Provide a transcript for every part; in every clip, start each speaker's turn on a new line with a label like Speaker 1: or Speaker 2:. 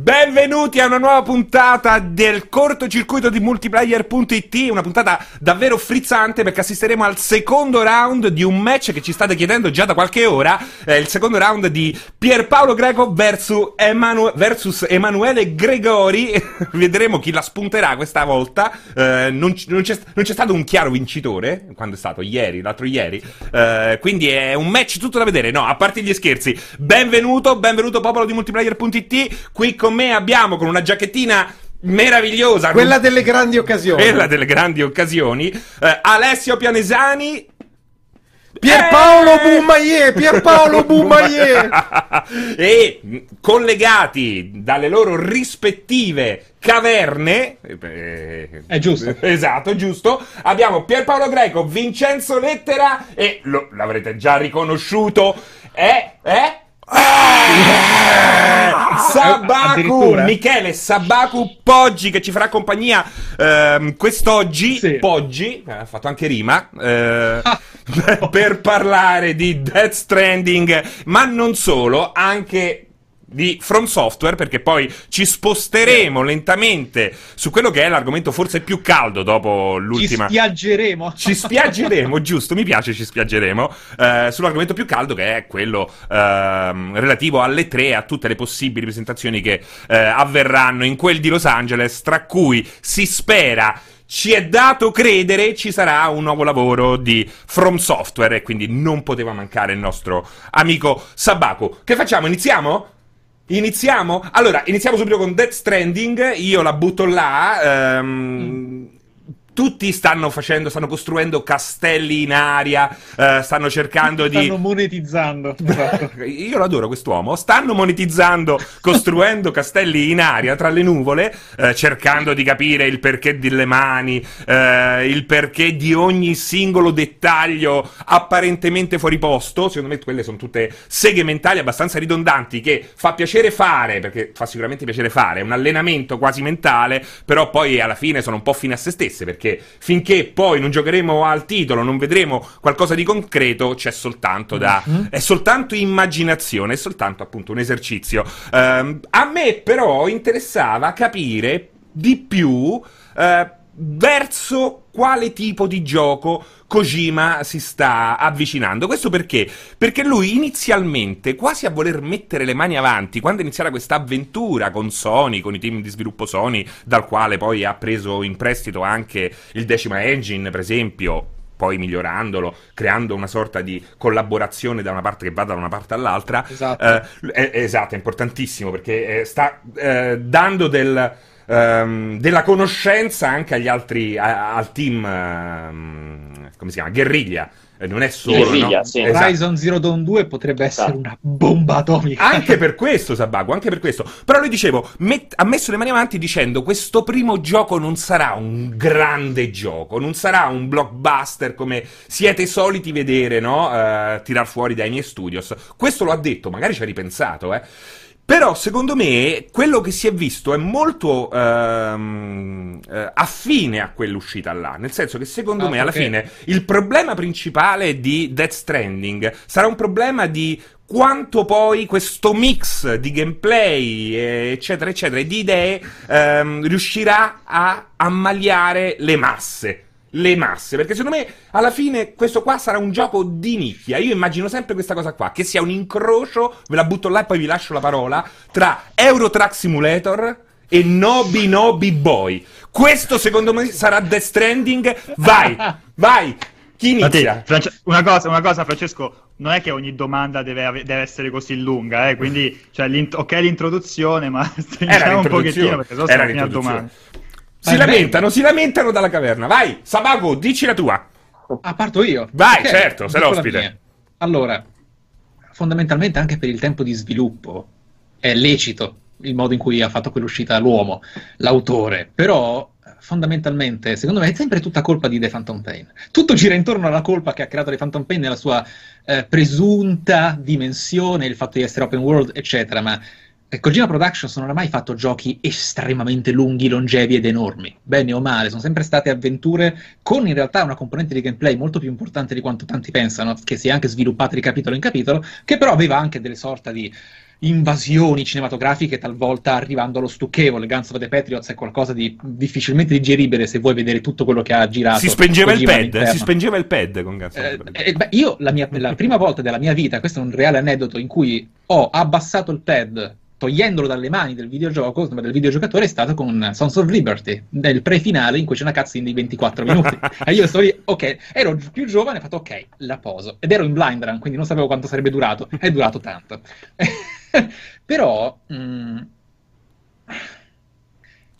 Speaker 1: Benvenuti a una nuova puntata del cortocircuito di multiplayer.it, una puntata davvero frizzante perché assisteremo al secondo round di un match che ci state chiedendo già da qualche ora, eh, il secondo round di Pierpaolo Greco versus, Emanu- versus Emanuele Gregori, vedremo chi la spunterà questa volta, eh, non, c- non, c'è, non, c'è, stato un chiaro vincitore, quando è stato? Ieri, l'altro ieri, eh, quindi è un match tutto da vedere, no, a parte gli scherzi, benvenuto, benvenuto popolo di multiplayer.it, qui con con me abbiamo con una giacchettina meravigliosa.
Speaker 2: Quella con... delle grandi occasioni.
Speaker 1: Quella delle grandi occasioni. Eh, Alessio Pianesani.
Speaker 2: Pierpaolo eh! Bumaier, Pierpaolo Bumaier.
Speaker 1: e collegati dalle loro rispettive caverne. Eh,
Speaker 2: È giusto.
Speaker 1: Esatto, giusto. Abbiamo Pierpaolo Greco, Vincenzo Lettera e lo, l'avrete già riconosciuto. È, è! Sabaku, Michele Sabaku Poggi che ci farà compagnia ehm, quest'oggi. Sì. Poggi, ha fatto anche rima, eh, per parlare di Death Stranding, ma non solo, anche di From Software perché poi ci sposteremo lentamente su quello che è l'argomento forse più caldo dopo l'ultima
Speaker 2: ci spiaggeremo
Speaker 1: ci spiaggeremo giusto mi piace ci spiaggeremo eh, sull'argomento più caldo che è quello eh, relativo alle tre a tutte le possibili presentazioni che eh, avverranno in quel di Los Angeles tra cui si spera ci è dato credere ci sarà un nuovo lavoro di From Software e quindi non poteva mancare il nostro amico Sabaku. Che facciamo? Iniziamo? Iniziamo? Allora, iniziamo subito con Death Stranding. Io la butto là. Um, mm tutti stanno facendo, stanno costruendo castelli in aria, uh, stanno cercando
Speaker 2: tutti
Speaker 1: di...
Speaker 2: Stanno monetizzando.
Speaker 1: Esatto. Io lo adoro quest'uomo. Stanno monetizzando, costruendo castelli in aria tra le nuvole, uh, cercando di capire il perché delle mani, uh, il perché di ogni singolo dettaglio apparentemente fuori posto. Secondo me quelle sono tutte seghe mentali abbastanza ridondanti che fa piacere fare, perché fa sicuramente piacere fare, è un allenamento quasi mentale, però poi alla fine sono un po' fine a se stesse, perché perché finché poi non giocheremo al titolo, non vedremo qualcosa di concreto, c'è soltanto da... Mm-hmm. è soltanto immaginazione, è soltanto appunto un esercizio. Um, a me però interessava capire di più uh, verso quale tipo di gioco Kojima si sta avvicinando. Questo perché? Perché lui inizialmente, quasi a voler mettere le mani avanti, quando iniziava questa avventura con Sony, con i team di sviluppo Sony, dal quale poi ha preso in prestito anche il Decima Engine, per esempio, poi migliorandolo, creando una sorta di collaborazione da una parte che va da una parte all'altra.
Speaker 2: Esatto,
Speaker 1: eh, è, esatto, è importantissimo perché eh, sta eh, dando del um, della conoscenza anche agli altri, a, al team, um, come si chiama, guerriglia. Eh, non è solo
Speaker 2: Guerriglia, no? sì. esatto. Horizon Zero Dawn 2 potrebbe essere esatto. una bomba atomica.
Speaker 1: Anche per questo, Sabago, anche per questo. Però lui dicevo, met- ha messo le mani avanti dicendo questo primo gioco non sarà un grande gioco, non sarà un blockbuster come siete soliti vedere, no? Uh, tirar fuori dai miei studios. Questo lo ha detto, magari ci ha ripensato, eh. Però secondo me quello che si è visto è molto ehm, eh, affine a quell'uscita là, nel senso che secondo ah, me alla okay. fine il problema principale di Death Stranding sarà un problema di quanto poi questo mix di gameplay, eccetera, eccetera, e di idee ehm, riuscirà a ammaliare le masse le masse, perché secondo me alla fine questo qua sarà un gioco di nicchia. Io immagino sempre questa cosa qua, che sia un incrocio, ve la butto là e poi vi lascio la parola, tra Eurotrack Simulator e Nobi Nobi Boy. Questo secondo me sarà Death Stranding. Vai, vai. Chi inizia?
Speaker 3: France- una, cosa, una, cosa, Francesco, non è che ogni domanda deve, ave- deve essere così lunga, eh? quindi, cioè, ok l'introduzione, ma stringiamo un pochettino perché sennò stiamo finendo domande.
Speaker 1: Si Vai, lamentano, si lamentano dalla caverna. Vai, Sabago, dici la tua.
Speaker 2: Ah, parto io.
Speaker 1: Vai, okay, certo, sei l'ospite.
Speaker 2: Allora, fondamentalmente anche per il tempo di sviluppo è lecito il modo in cui ha fatto quell'uscita l'uomo, l'autore, però fondamentalmente, secondo me, è sempre tutta colpa di The Phantom Pain. Tutto gira intorno alla colpa che ha creato The Phantom Pain nella sua eh, presunta dimensione, il fatto di essere open world, eccetera, ma Kojima Productions non ha mai fatto giochi estremamente lunghi, longevi ed enormi, bene o male, sono sempre state avventure con in realtà una componente di gameplay molto più importante di quanto tanti pensano, che si è anche sviluppata di capitolo in capitolo, che però aveva anche delle sorta di invasioni cinematografiche, talvolta arrivando allo stucchevole. Guns of the Patriots è qualcosa di difficilmente digeribile se vuoi vedere tutto quello che ha girato.
Speaker 1: Si spengeva il pad, si spengeva il pad con Guns of
Speaker 2: the Patriots. Eh, eh, io, la, mia, la prima volta della mia vita, questo è un reale aneddoto in cui ho abbassato il pad togliendolo dalle mani del videogioco, del videogiocatore, è stato con Sons of Liberty, nel pre-finale in cui c'è una cutscene di 24 minuti. e io stavo lì, ok, ero più giovane, ho fatto ok, la poso. Ed ero in blind run, quindi non sapevo quanto sarebbe durato. È durato tanto. Però... Mh, mm,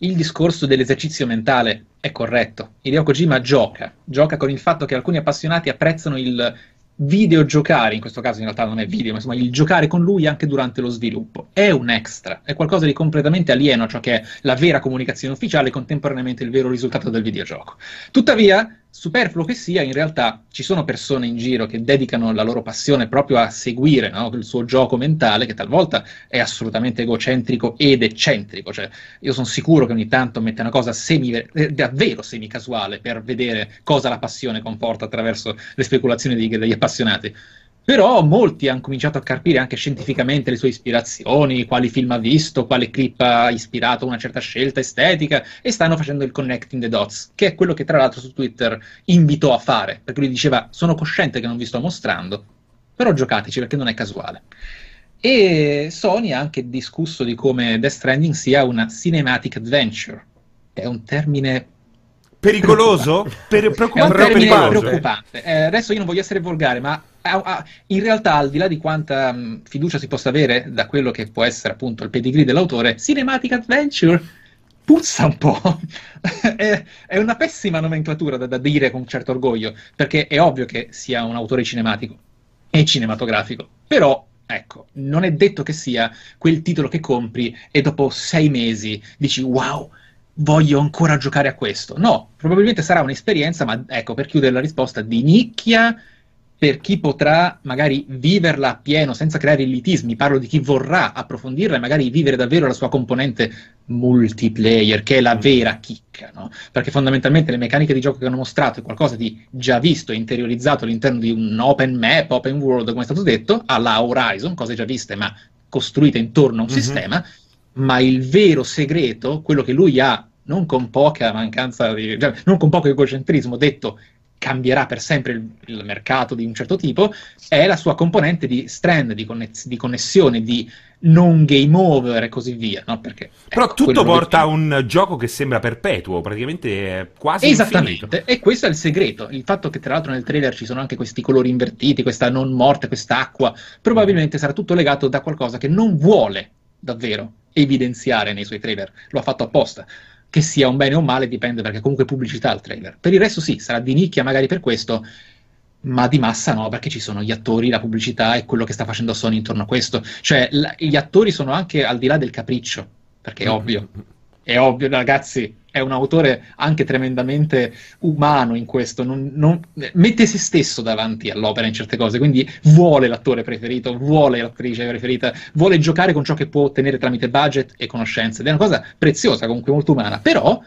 Speaker 2: il discorso dell'esercizio mentale è corretto. Hideo Kojima gioca, gioca con il fatto che alcuni appassionati apprezzano il videogiocare, in questo caso in realtà non è video, ma insomma il giocare con lui anche durante lo sviluppo. È un extra, è qualcosa di completamente alieno a ciò che è la vera comunicazione ufficiale e contemporaneamente il vero risultato del videogioco. Tuttavia, superfluo che sia, in realtà ci sono persone in giro che dedicano la loro passione proprio a seguire no, il suo gioco mentale, che talvolta è assolutamente egocentrico ed eccentrico. Cioè, io sono sicuro che ogni tanto mette una cosa semi, eh, davvero semi-casuale per vedere cosa la passione comporta attraverso le speculazioni degli, degli appassionati. Però molti hanno cominciato a capire anche scientificamente le sue ispirazioni, quali film ha visto, quale clip ha ispirato una certa scelta estetica e stanno facendo il connecting the dots, che è quello che tra l'altro su Twitter invitò a fare, perché lui diceva sono cosciente che non vi sto mostrando, però giocateci perché non è casuale. E Sony ha anche discusso di come Death Stranding sia una cinematic adventure, è un termine
Speaker 1: pericoloso? Per,
Speaker 2: preoccupante. È un termine preoccupante. Eh, adesso io non voglio essere volgare, ma in realtà, al di là di quanta mh, fiducia si possa avere da quello che può essere appunto il pedigree dell'autore, Cinematic Adventure puzza un po'. è, una pessima nomenclatura da, da, dire con certo orgoglio, perché è ovvio che sia un autore cinematico e cinematografico, però. Ecco, non è detto che sia quel titolo che compri e dopo sei mesi dici wow, voglio ancora giocare a questo. No, probabilmente sarà un'esperienza, ma ecco, per chiudere la risposta, di nicchia per chi potrà magari viverla appieno senza creare elitismi, parlo di chi vorrà approfondirla e magari vivere davvero la sua componente multiplayer, che è la vera chicca, no? Perché fondamentalmente le meccaniche di gioco che hanno mostrato è qualcosa di già visto e interiorizzato all'interno di un open map, open world, come è stato detto, alla Horizon, cose già viste ma costruite intorno a un mm-hmm. sistema, ma il vero segreto, quello che lui ha non con poca mancanza di, cioè, non con poco egocentrismo, detto cambierà per sempre il, il, mercato di un certo tipo, è la sua componente di strand, di, conness- di connessione, di non game over e così via. No? Perché,
Speaker 1: Però ecco, tutto porta a un gioco che sembra perpetuo, praticamente quasi
Speaker 2: Esattamente,
Speaker 1: infinito.
Speaker 2: e questo è il segreto. Il fatto che tra l'altro nel trailer ci sono anche questi colori invertiti, questa non morte, quest'acqua, probabilmente sarà tutto legato da qualcosa che non vuole davvero evidenziare nei suoi trailer, lo ha fatto apposta che sia un bene o un male dipende perché comunque pubblicità il trailer. Per il resto sì, sarà di nicchia magari per questo, ma di massa no, perché ci sono gli attori, la pubblicità e quello che sta facendo Sony intorno a questo. Cioè, la, gli attori sono anche al di là del capriccio, perché è ovvio. È ovvio, ragazzi, è un autore anche tremendamente umano in questo, non, non, mette se stesso davanti all'opera in certe cose, quindi vuole l'attore preferito, vuole l'attrice preferita, vuole giocare con ciò che può ottenere tramite budget e conoscenze, ed è una cosa preziosa, comunque molto umana, però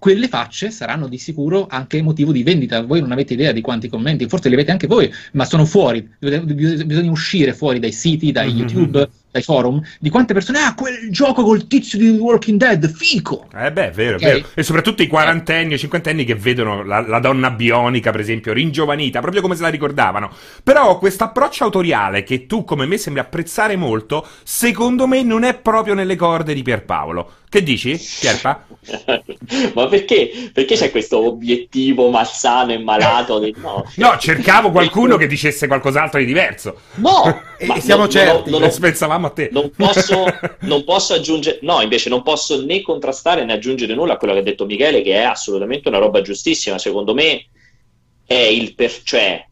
Speaker 2: quelle facce saranno di sicuro anche motivo di vendita. Voi non avete idea di quanti commenti, forse li avete anche voi, ma sono fuori. Bisogna uscire fuori dai siti, dai mm-hmm. YouTube, dai forum, di quante persone, ah, quel gioco col tizio di Walking Dead, fico!
Speaker 1: Eh beh, è vero, okay. vero. E soprattutto i quarantenni o cinquantenni che vedono la, la, donna bionica, per esempio, ringiovanita, proprio come se la ricordavano. Però questo approccio autoriale, che tu come me sembri apprezzare molto, secondo me non è proprio nelle corde di Pierpaolo. Che dici, Pierpa?
Speaker 4: Ma perché? Perché c'è questo obiettivo malsano e malato? Del...
Speaker 1: No, no, cercavo qualcuno che dicesse qualcos'altro di diverso.
Speaker 4: No!
Speaker 1: e siamo non, certi, non, non, pensavamo a te.
Speaker 4: Non posso, non posso aggiungere... No, invece non posso né contrastare né aggiungere nulla a quello che ha detto Michele, che è assolutamente una roba giustissima. Secondo me è il per... cioè,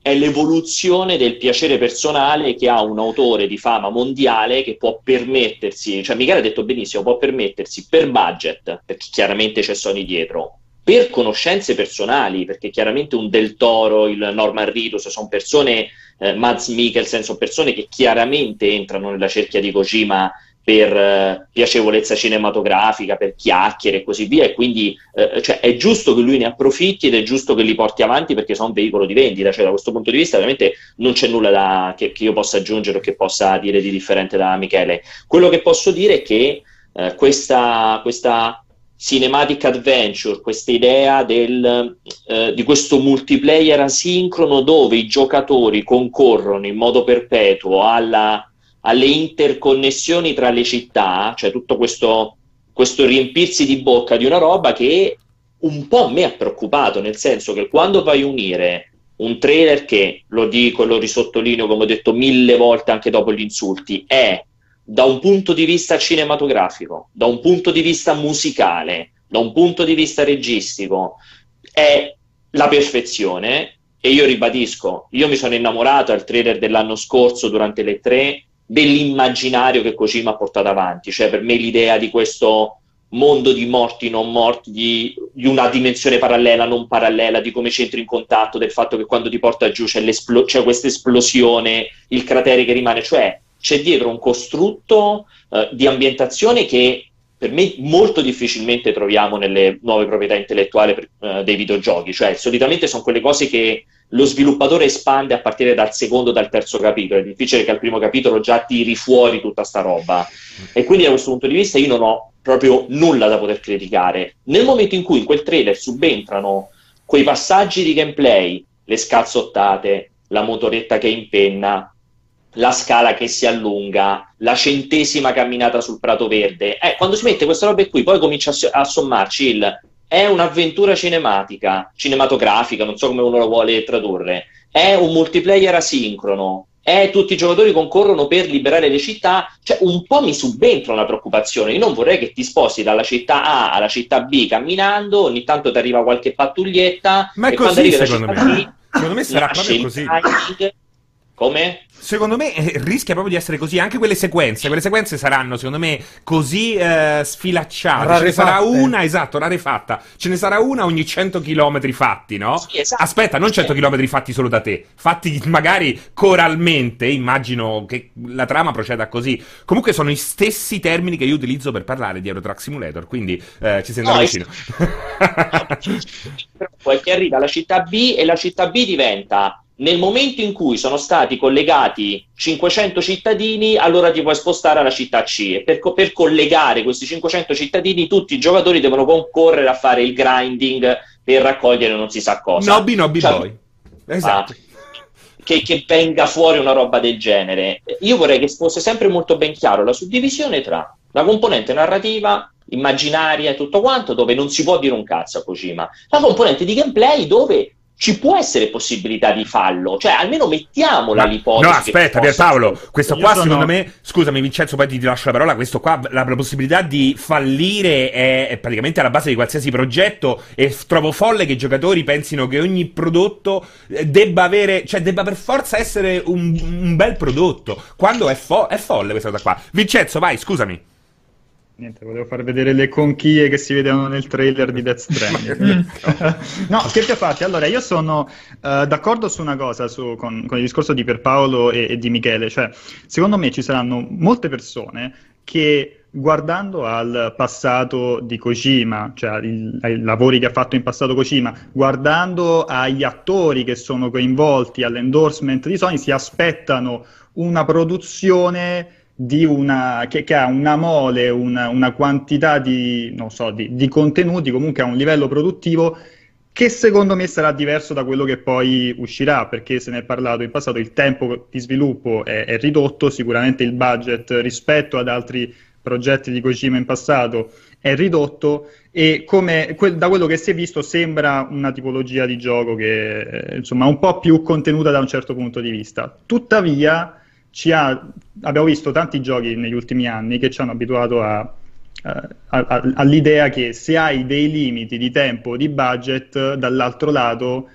Speaker 4: è l'evoluzione del piacere personale che ha un autore di fama mondiale che può permettersi, cioè Michele ha detto benissimo, può permettersi per budget, perché chiaramente c'è Sony dietro, per conoscenze personali, perché chiaramente un Del Toro, il Norman Reedus sono persone, eh, Mads Mikkelsen, sono persone che chiaramente entrano nella cerchia di Kojima per eh, piacevolezza cinematografica, per chiacchiere e così via, e quindi eh, cioè, è giusto che lui ne approfitti ed è giusto che li porti avanti perché sono un veicolo di vendita, cioè da questo punto di vista veramente non c'è nulla da, che, che, io possa aggiungere o che possa dire di differente da Michele. Quello che posso dire è che eh, questa, questa cinematic adventure, questa idea del, eh, di questo multiplayer asincrono dove i giocatori concorrono in modo perpetuo alla alle interconnessioni tra le città, cioè tutto questo, questo riempirsi di bocca di una roba che un po' me ha preoccupato, nel senso che quando vai a unire un trailer che, lo dico e lo risottolineo come ho detto mille volte anche dopo gli insulti, è da un punto di vista cinematografico, da un punto di vista musicale, da un punto di vista registico, è la perfezione. E io ribadisco, io mi sono innamorato al trailer dell'anno scorso durante le tre dell'immaginario che Kojima ha portato avanti. Cioè, per me l'idea di questo mondo di morti non morti, di, di, una dimensione parallela, non parallela, di come c'entri in contatto, del fatto che quando ti porta giù c'è, c'è questa esplosione, il cratere che rimane, cioè c'è dietro un costrutto uh, di ambientazione che per me molto difficilmente troviamo nelle nuove proprietà intellettuali uh, dei videogiochi, cioè solitamente sono quelle cose che lo sviluppatore espande a partire dal secondo, dal terzo capitolo. È difficile che al primo capitolo già tiri fuori tutta sta roba. E quindi da questo punto di vista io non ho proprio nulla da poter criticare. Nel momento in cui in quel trailer subentrano quei passaggi di gameplay, le scazzottate, la motoretta che impenna, la scala che si allunga, la centesima camminata sul prato verde, eh, quando si mette queste robe qui, poi comincia a, sommarci il è un'avventura cinematica, cinematografica, non so come uno lo vuole tradurre, è un multiplayer asincrono, è tutti i giocatori concorrono per liberare le città, cioè un po' mi subentra una preoccupazione, io non vorrei che ti sposti dalla città A alla città B camminando, ogni tanto ti arriva qualche pattuglietta,
Speaker 1: ma è così secondo me. B, secondo me sarà proprio così.
Speaker 4: Come?
Speaker 1: Secondo me eh, rischia proprio di essere così. Anche quelle sequenze. Quelle sequenze saranno, secondo me, così eh, sfilacciate. Rarefatte. Ce ne sarà una, esatto, rarefatta. Ce ne sarà una ogni 100 km fatti, no?
Speaker 4: Sì, esatto.
Speaker 1: Aspetta, non 100 km fatti solo da te. Fatti magari coralmente. Immagino che la trama proceda così. Comunque sono i stessi termini che io utilizzo per parlare di Eurotrack Simulator. Quindi eh, ci sentiamo no, vicino.
Speaker 4: Poi che arriva alla città B e la città B diventa nel momento in cui sono stati collegati 500 cittadini, allora ti puoi spostare alla città C e per, per, collegare questi 500 cittadini tutti i giocatori devono concorrere a fare il grinding per raccogliere non si sa cosa.
Speaker 1: Nobby Nobby cioè, Boy. Esatto.
Speaker 4: Che, che, venga fuori una roba del genere. Io vorrei che fosse sempre molto ben chiaro la suddivisione tra la componente narrativa, immaginaria e tutto quanto, dove non si può dire un cazzo a Kojima, la componente di gameplay dove ci può essere possibilità di fallo, cioè almeno mettiamola Ma, l'ipotesi.
Speaker 1: No, aspetta, Pierpaolo, questo qua sono... secondo me, scusami Vincenzo, poi ti lascio la parola, questo qua, la, la possibilità di fallire è, è, praticamente alla base di qualsiasi progetto e trovo folle che i giocatori pensino che ogni prodotto eh, debba avere, cioè debba per forza essere un, un bel prodotto, quando è, fo- è folle questa cosa qua. Vincenzo, vai, scusami.
Speaker 3: Niente, volevo far vedere le conchiglie che si vedevano nel trailer di Death Stranding. no, scherzi a parte. Allora, io sono uh, d'accordo su una cosa, su, con, con, il discorso di Pierpaolo e, e di Michele. Cioè, secondo me ci saranno molte persone che guardando al passato di Kojima, cioè il, ai lavori che ha fatto in passato Kojima, guardando agli attori che sono coinvolti all'endorsement di Sony, si aspettano una produzione una, che, che, ha una mole, una, una quantità di, so, di, di, contenuti, comunque a un livello produttivo che secondo me sarà diverso da quello che poi uscirà, perché se ne è parlato in passato, il tempo di sviluppo è, è ridotto, sicuramente il budget rispetto ad altri progetti di Kojima in passato è ridotto e come, que, da quello che si è visto sembra una tipologia di gioco che è insomma un po' più contenuta da un certo punto di vista. Tuttavia ha, abbiamo visto tanti giochi negli ultimi anni che ci hanno abituato a, a, a, all'idea che se hai dei limiti di tempo, di budget, dall'altro lato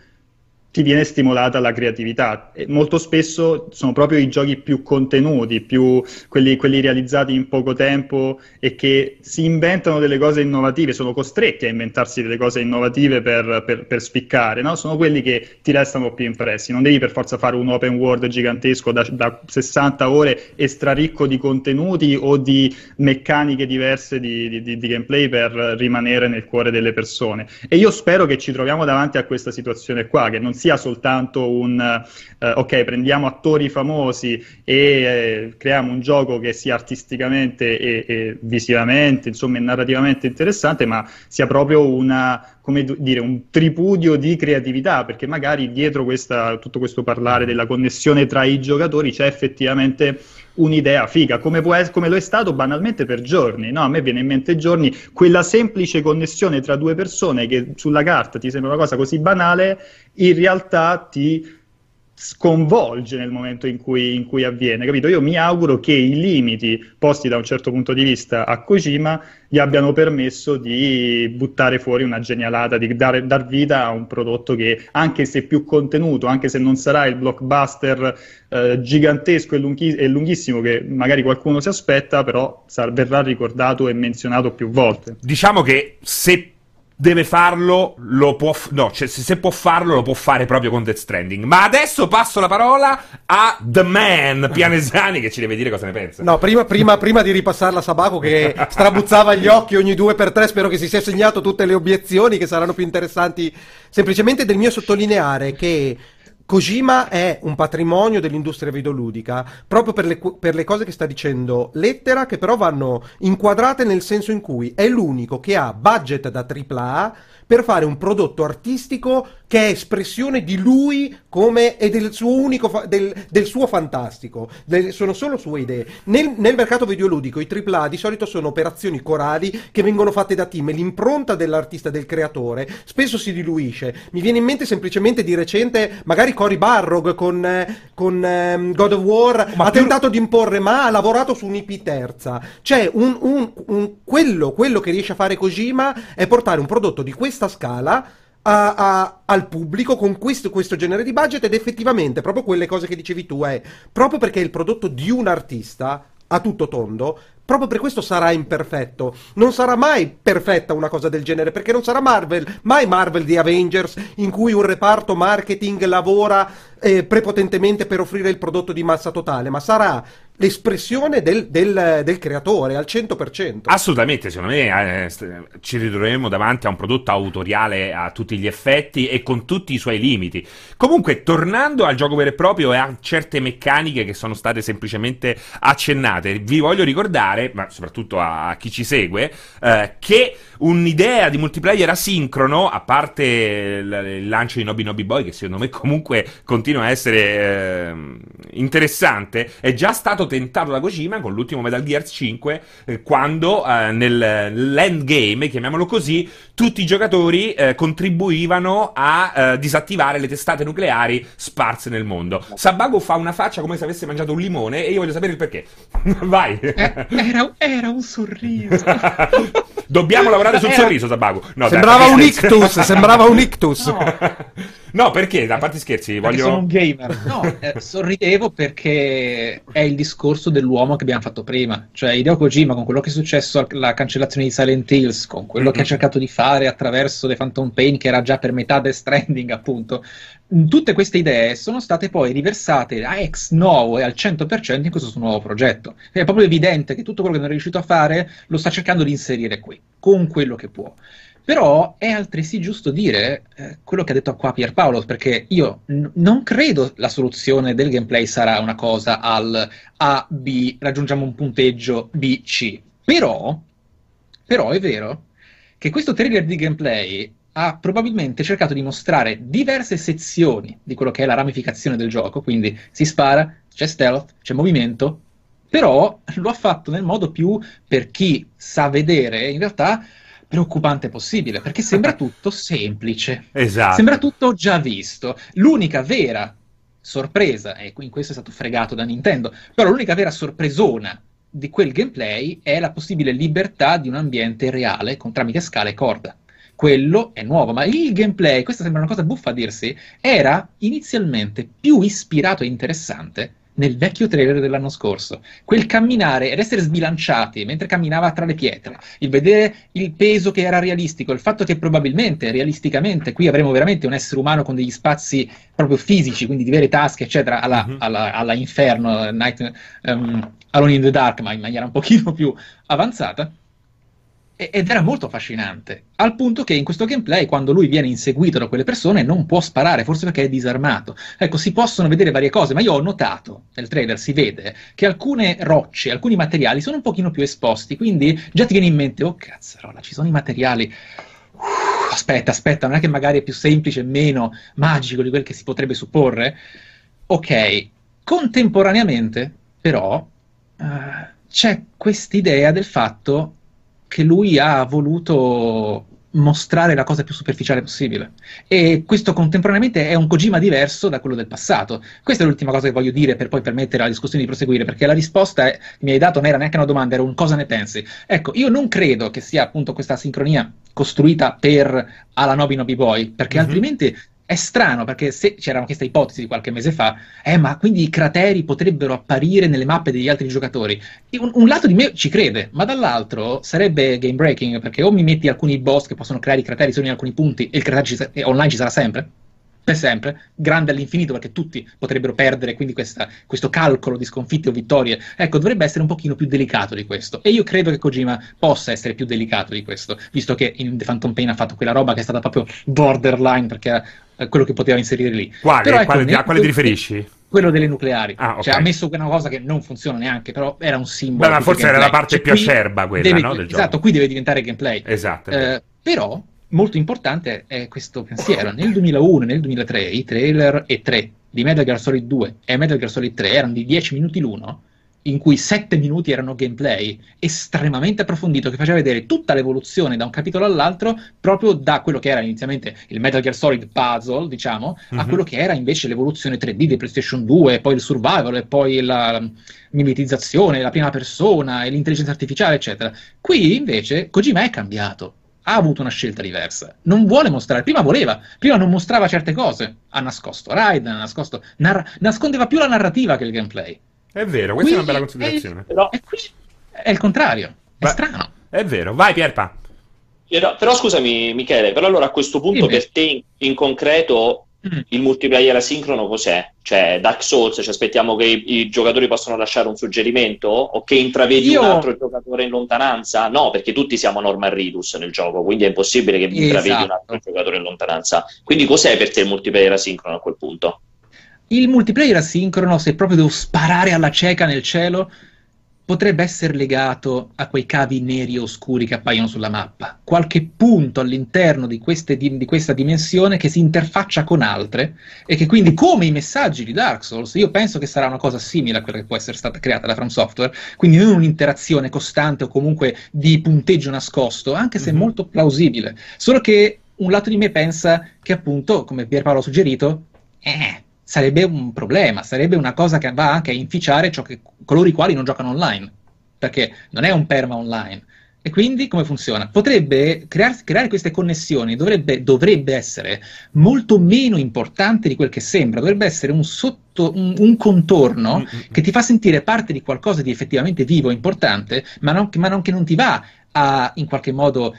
Speaker 3: ti viene stimolata la creatività. E molto spesso sono proprio i giochi più contenuti, più quelli, quelli, realizzati in poco tempo e che si inventano delle cose innovative, sono costretti a inventarsi delle cose innovative per, per, per spiccare, no? sono quelli che ti restano più impressi. Non devi per forza fare un open world gigantesco da, da 60 ore e straricco di contenuti o di meccaniche diverse di, di, di, di gameplay per rimanere nel cuore delle persone. E io spero che ci troviamo davanti a questa situazione qua, che non sia soltanto un eh, ok, prendiamo attori famosi e eh, creiamo un gioco che sia artisticamente e, e visivamente, insomma, e narrativamente interessante, ma sia proprio una come dire, un tripudio di creatività, perché magari dietro questa, tutto questo parlare della connessione tra i giocatori c'è effettivamente un'idea figa, come, può, come lo è stato banalmente per giorni. No? A me viene in mente giorni quella semplice connessione tra due persone che sulla carta ti sembra una cosa così banale, in realtà ti sconvolge nel momento in cui, in cui, avviene, capito? Io mi auguro che i limiti posti da un certo punto di vista a Kojima gli abbiano permesso di buttare fuori una genialata, di dare, dar vita a un prodotto che, anche se più contenuto, anche se non sarà il blockbuster eh, gigantesco e, lunghi- e, lunghissimo che magari qualcuno si aspetta, però sar- verrà ricordato e menzionato più volte.
Speaker 1: Diciamo che se deve farlo, lo può, f- no, cioè, se, se, può farlo, lo può fare proprio con Death Stranding. Ma adesso passo la parola a The Man Pianesani che ci deve dire cosa ne pensa.
Speaker 5: No, prima, prima, prima di ripassarla a Sabaco che strabuzzava gli occhi ogni due per tre, spero che si sia segnato tutte le obiezioni che saranno più interessanti. Semplicemente del mio sottolineare che Kojima è un patrimonio dell'industria videoludica proprio per le, per le, cose che sta dicendo Lettera, che però vanno inquadrate nel senso in cui è l'unico che ha budget da AAA per fare un prodotto artistico che è espressione di lui come, e del suo unico del, del, suo fantastico. Del, sono solo sue idee. Nel, nel, mercato videoludico i AAA di solito sono operazioni corali che vengono fatte da team. L'impronta dell'artista, del creatore, spesso si diluisce. Mi viene in mente semplicemente di recente, magari Cory Barrog con, con um, God of War ma ha più... tentato di imporre, ma ha lavorato su un'IP terza. Cioè, un, un, un, quello, quello che riesce a fare Kojima è portare un prodotto di questa scala a, a, al pubblico con questo, questo, genere di budget ed effettivamente proprio quelle cose che dicevi tu è proprio perché è il prodotto di un artista a tutto tondo proprio per questo sarà imperfetto. Non sarà mai perfetta una cosa del genere, perché non sarà Marvel, mai Marvel di Avengers, in cui un reparto marketing lavora eh, prepotentemente per offrire il prodotto di massa totale, ma sarà l'espressione del, del, del, creatore al 100%.
Speaker 1: Assolutamente, secondo me eh, ci ritroveremo davanti a un prodotto autoriale a tutti gli effetti e con tutti i suoi limiti. Comunque, tornando al gioco vero e proprio e a certe meccaniche che sono state semplicemente accennate, vi voglio ricordare, ma soprattutto a, chi ci segue, eh, che un'idea di multiplayer asincrono, a parte il, lancio di Nobi Nobi Boy, che secondo me comunque continua a essere eh, interessante, è già stato tentato da Kojima con l'ultimo Metal Gear 5, eh, quando eh, nell'endgame, chiamiamolo così, tutti i giocatori eh, contribuivano a eh, disattivare le testate nucleari sparse nel mondo. Sabago fa una faccia come se avesse mangiato un limone e io voglio sapere il perché. Vai!
Speaker 2: Eh, era, era un sorriso.
Speaker 1: Dobbiamo lavorare sul sorriso, Sabago.
Speaker 5: No, sembrava dai, un ictus, sembrava un ictus.
Speaker 1: No. no, perché? Da parte scherzi,
Speaker 2: perché
Speaker 1: voglio...
Speaker 2: sono un gamer. No, eh, sorridevo perché è il discorso dell'uomo che abbiamo fatto prima. Cioè, Hideo Kojima, con quello che è successo alla cancellazione di Silent Hills, con quello mm-hmm. che ha cercato di fare attraverso The Phantom Pain, che era già per metà Death Stranding, appunto, tutte queste idee sono state poi riversate a ex novo e al 100% in questo suo nuovo progetto. È proprio evidente che tutto quello che non è riuscito a fare lo sta cercando di inserire qui, con quello che può. Però è altresì giusto dire eh, quello che ha detto qua Pierpaolo, perché io n- non credo la soluzione del gameplay sarà una cosa al A, B, raggiungiamo un punteggio B, C. Però, però è vero che questo trailer di gameplay ha probabilmente cercato di mostrare diverse sezioni di quello che è la ramificazione del gioco, quindi si spara, c'è stealth, c'è movimento, però lo ha fatto nel modo più, per chi sa vedere, in realtà preoccupante possibile, perché sembra tutto semplice.
Speaker 1: Esatto.
Speaker 2: Sembra tutto già visto. L'unica vera sorpresa, e in questo è stato fregato da Nintendo, però l'unica vera sorpresona di quel gameplay è la possibile libertà di un ambiente reale con tramite scala e corda quello è nuovo, ma il gameplay, questa sembra una cosa buffa a dirsi, era inizialmente più ispirato e interessante nel vecchio trailer dell'anno scorso. Quel camminare ed essere sbilanciati mentre camminava tra le pietre, il vedere il peso che era realistico, il fatto che probabilmente, realisticamente, qui avremo veramente un essere umano con degli spazi proprio fisici, quindi di vere tasche, eccetera, alla, mm-hmm. alla, alla Inferno, Night, um, Alone in the Dark, ma in maniera un pochino più avanzata ed era molto affascinante, al punto che in questo gameplay, quando lui viene inseguito da quelle persone, non può sparare, forse perché è disarmato. Ecco, si possono vedere varie cose, ma io ho notato, nel trailer si vede, che alcune rocce, alcuni materiali sono un pochino più esposti, quindi già ti viene in mente, oh cazzarola, ci sono i materiali... Aspetta, aspetta, non è che magari è più semplice, meno magico di quel che si potrebbe supporre? Ok, contemporaneamente, però, uh, c'è quest'idea del fatto che lui ha voluto mostrare la cosa più superficiale possibile. E questo contemporaneamente è un Kojima diverso da quello del passato. Questa è l'ultima cosa che voglio dire per poi permettere alla discussione di proseguire, perché la risposta è, che mi hai dato non era neanche una domanda, era un cosa ne pensi. Ecco, io non credo che sia appunto questa sincronia costruita per alla Nobi Nobi Boy, perché mm-hmm. altrimenti è strano perché se c'era questa ipotesi di qualche mese fa, eh, ma quindi i crateri potrebbero apparire nelle mappe degli altri giocatori. Un, un, lato di me ci crede, ma dall'altro sarebbe game breaking perché o mi metti alcuni boss che possono creare i crateri solo in alcuni punti e il cratere ci, online ci sarà sempre per sempre, grande all'infinito perché tutti potrebbero perdere, quindi questa, questo calcolo di sconfitte o vittorie, ecco, dovrebbe essere un pochino più delicato di questo. E io credo che Kojima possa essere più delicato di questo, visto che in The Phantom Pain ha fatto quella roba che è stata proprio borderline, perché era eh, quello che poteva inserire lì.
Speaker 1: Quale? Ecco, quale a quale ti riferisci?
Speaker 2: Quello delle nucleari. Ah, okay. Cioè, ha messo una cosa che non funziona neanche, però era un simbolo.
Speaker 1: Beh, ma forse era la parte cioè, più acerba quella,
Speaker 2: deve,
Speaker 1: no,
Speaker 2: Esatto, qui deve diventare gameplay.
Speaker 1: Esatto.
Speaker 2: Eh, però molto importante è questo pensiero. Nel 2001 e nel 2003 i trailer E3 di Metal Gear Solid 2 e Metal Gear Solid 3 erano di 10 minuti l'uno, in cui 7 minuti erano gameplay estremamente approfondito che faceva vedere tutta l'evoluzione da un capitolo all'altro proprio da quello che era inizialmente il Metal Gear Solid puzzle, diciamo, mm-hmm. a mhm. quello che era invece l'evoluzione 3D di PlayStation 2, poi il survival e poi la mimetizzazione, la prima persona e l'intelligenza artificiale, eccetera. Qui invece Kojima è cambiato ha avuto una scelta diversa. Non vuole mostrare, prima voleva, prima non mostrava certe cose. Ha nascosto Raiden, ha nascosto, narra- nascondeva più la narrativa che il gameplay.
Speaker 1: È vero, questa qui è una bella considerazione.
Speaker 2: È, però, è, qui, è il contrario, è Beh, strano.
Speaker 1: È vero, vai Pierpa.
Speaker 4: Però, però scusami Michele, però allora a questo punto Dimmi. per te in, in concreto Mm. Il multiplayer asincrono cos'è? Cioè, Dark Souls, ci aspettiamo che i, i, giocatori possano lasciare un suggerimento? O che intravedi Io... un altro giocatore in lontananza? No, perché tutti siamo Norman Ridus nel gioco, quindi è impossibile che esatto. intravedi un altro giocatore in lontananza. Quindi cos'è per te il multiplayer asincrono a quel punto?
Speaker 2: Il multiplayer asincrono, se proprio devo sparare alla cieca nel cielo, potrebbe essere legato a quei cavi neri oscuri che appaiono sulla mappa, qualche punto all'interno di, queste, di, di, questa dimensione che si interfaccia con altre e che quindi, come i messaggi di Dark Souls, io penso che sarà una cosa simile a quella che può essere stata creata da From Software, quindi non un'interazione costante o comunque di punteggio nascosto, anche se mm-hmm. molto plausibile, solo che un lato di me pensa che appunto, come Pierpaolo ha suggerito, eh, sarebbe un problema, sarebbe una cosa che va anche a inficiare che, coloro i quali non giocano online, perché non è un perma online. E quindi come funziona? Potrebbe crearsi, creare queste connessioni, dovrebbe, dovrebbe, essere molto meno importante di quel che sembra, dovrebbe essere un, sotto, un, un contorno mm-hmm. che ti fa sentire parte di qualcosa di effettivamente vivo, importante, ma, non, ma non, che non ti va a in qualche modo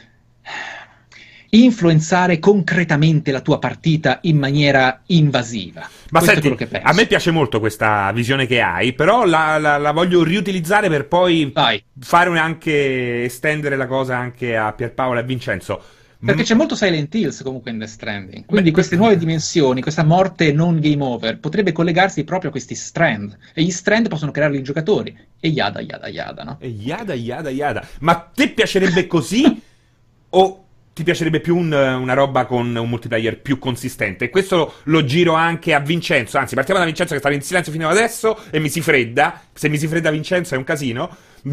Speaker 2: influenzare concretamente la tua partita in maniera invasiva.
Speaker 1: Ma Questo senti, a me piace molto questa visione che hai, però la, la, la voglio riutilizzare per poi Vai. fare anche estendere la cosa anche a Pierpaolo e a Vincenzo.
Speaker 2: Perché c'è molto Silent Hills comunque in The Stranding. Quindi Beh, queste nuove dimensioni, questa morte non game over, potrebbe collegarsi proprio a questi strand. E gli strand possono crearli i giocatori. E yada yada yada, no?
Speaker 1: E yada yada yada. Ma te piacerebbe così? o ti piacerebbe più un, una roba con un multiplayer più consistente. E questo lo, giro anche a Vincenzo. Anzi, partiamo da Vincenzo che stava in silenzio fino ad adesso e mi si fredda. Se mi si fredda Vincenzo è un casino.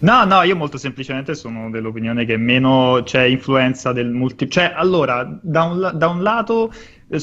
Speaker 3: no, no, io molto semplicemente sono dell'opinione che meno c'è influenza del multi... Cioè, allora, da un, da un lato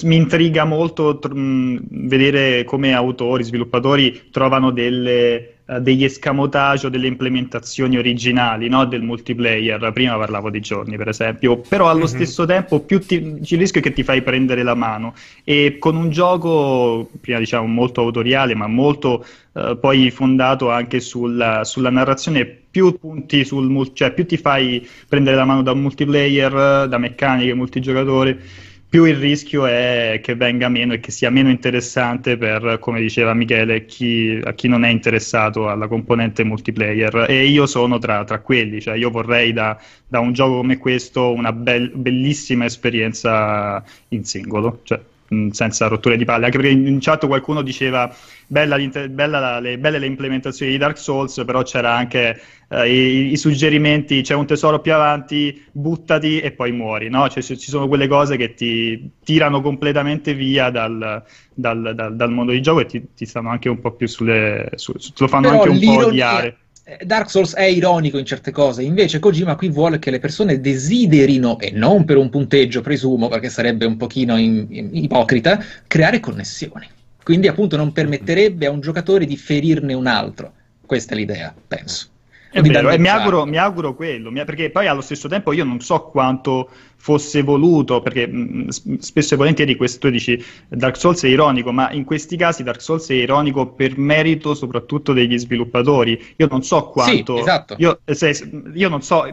Speaker 3: mi intriga molto tr- vedere come autori, sviluppatori trovano delle uh, degli escamotage o delle implementazioni originali no, del multiplayer. Prima parlavo di giorni, per esempio, però allo mm-hmm. stesso tempo più ti, il rischio è che ti fai prendere la mano. E con un gioco, prima diciamo molto autoriale, ma molto uh, poi fondato anche sulla, sulla narrazione, più punti sul cioè più ti fai prendere la mano da un multiplayer, da meccaniche, multigiocatore più il rischio è che venga meno e che sia meno interessante per, come diceva Michele, chi, a chi non è interessato alla componente multiplayer. E io sono tra, tra quelli, cioè io vorrei da, da, un gioco come questo una bel, bellissima esperienza in singolo. Cioè, Mm, senza rotture di palle. Anche perché in chat qualcuno diceva bella, bella la, le, belle le implementazioni di Dark Souls, però c'era anche eh, i, i, suggerimenti, c'è un tesoro più avanti, buttati e poi muori. No? Cioè, ci sono quelle cose che ti tirano completamente via dal, dal, dal, dal mondo di gioco e ti, ti, stanno anche un po' più sulle... Su, te lo fanno però anche un po' odiare.
Speaker 2: Eh, Dark Souls è ironico in certe cose, invece Kojima qui vuole che le persone desiderino, e non per un punteggio presumo, perché sarebbe un pochino in, in, ipocrita, creare connessioni. Quindi appunto non permetterebbe a un giocatore di ferirne un altro. Questa è l'idea, penso.
Speaker 3: È vero, e mi auguro, mi auguro quello, perché poi allo stesso tempo io non so quanto fosse voluto, perché mh, mm, spesso e volentieri questo tu dici Dark Souls è ironico, ma in questi casi Dark Souls è ironico per merito soprattutto degli sviluppatori. Io non so quanto...
Speaker 2: Sì, esatto.
Speaker 3: io, se, io non so...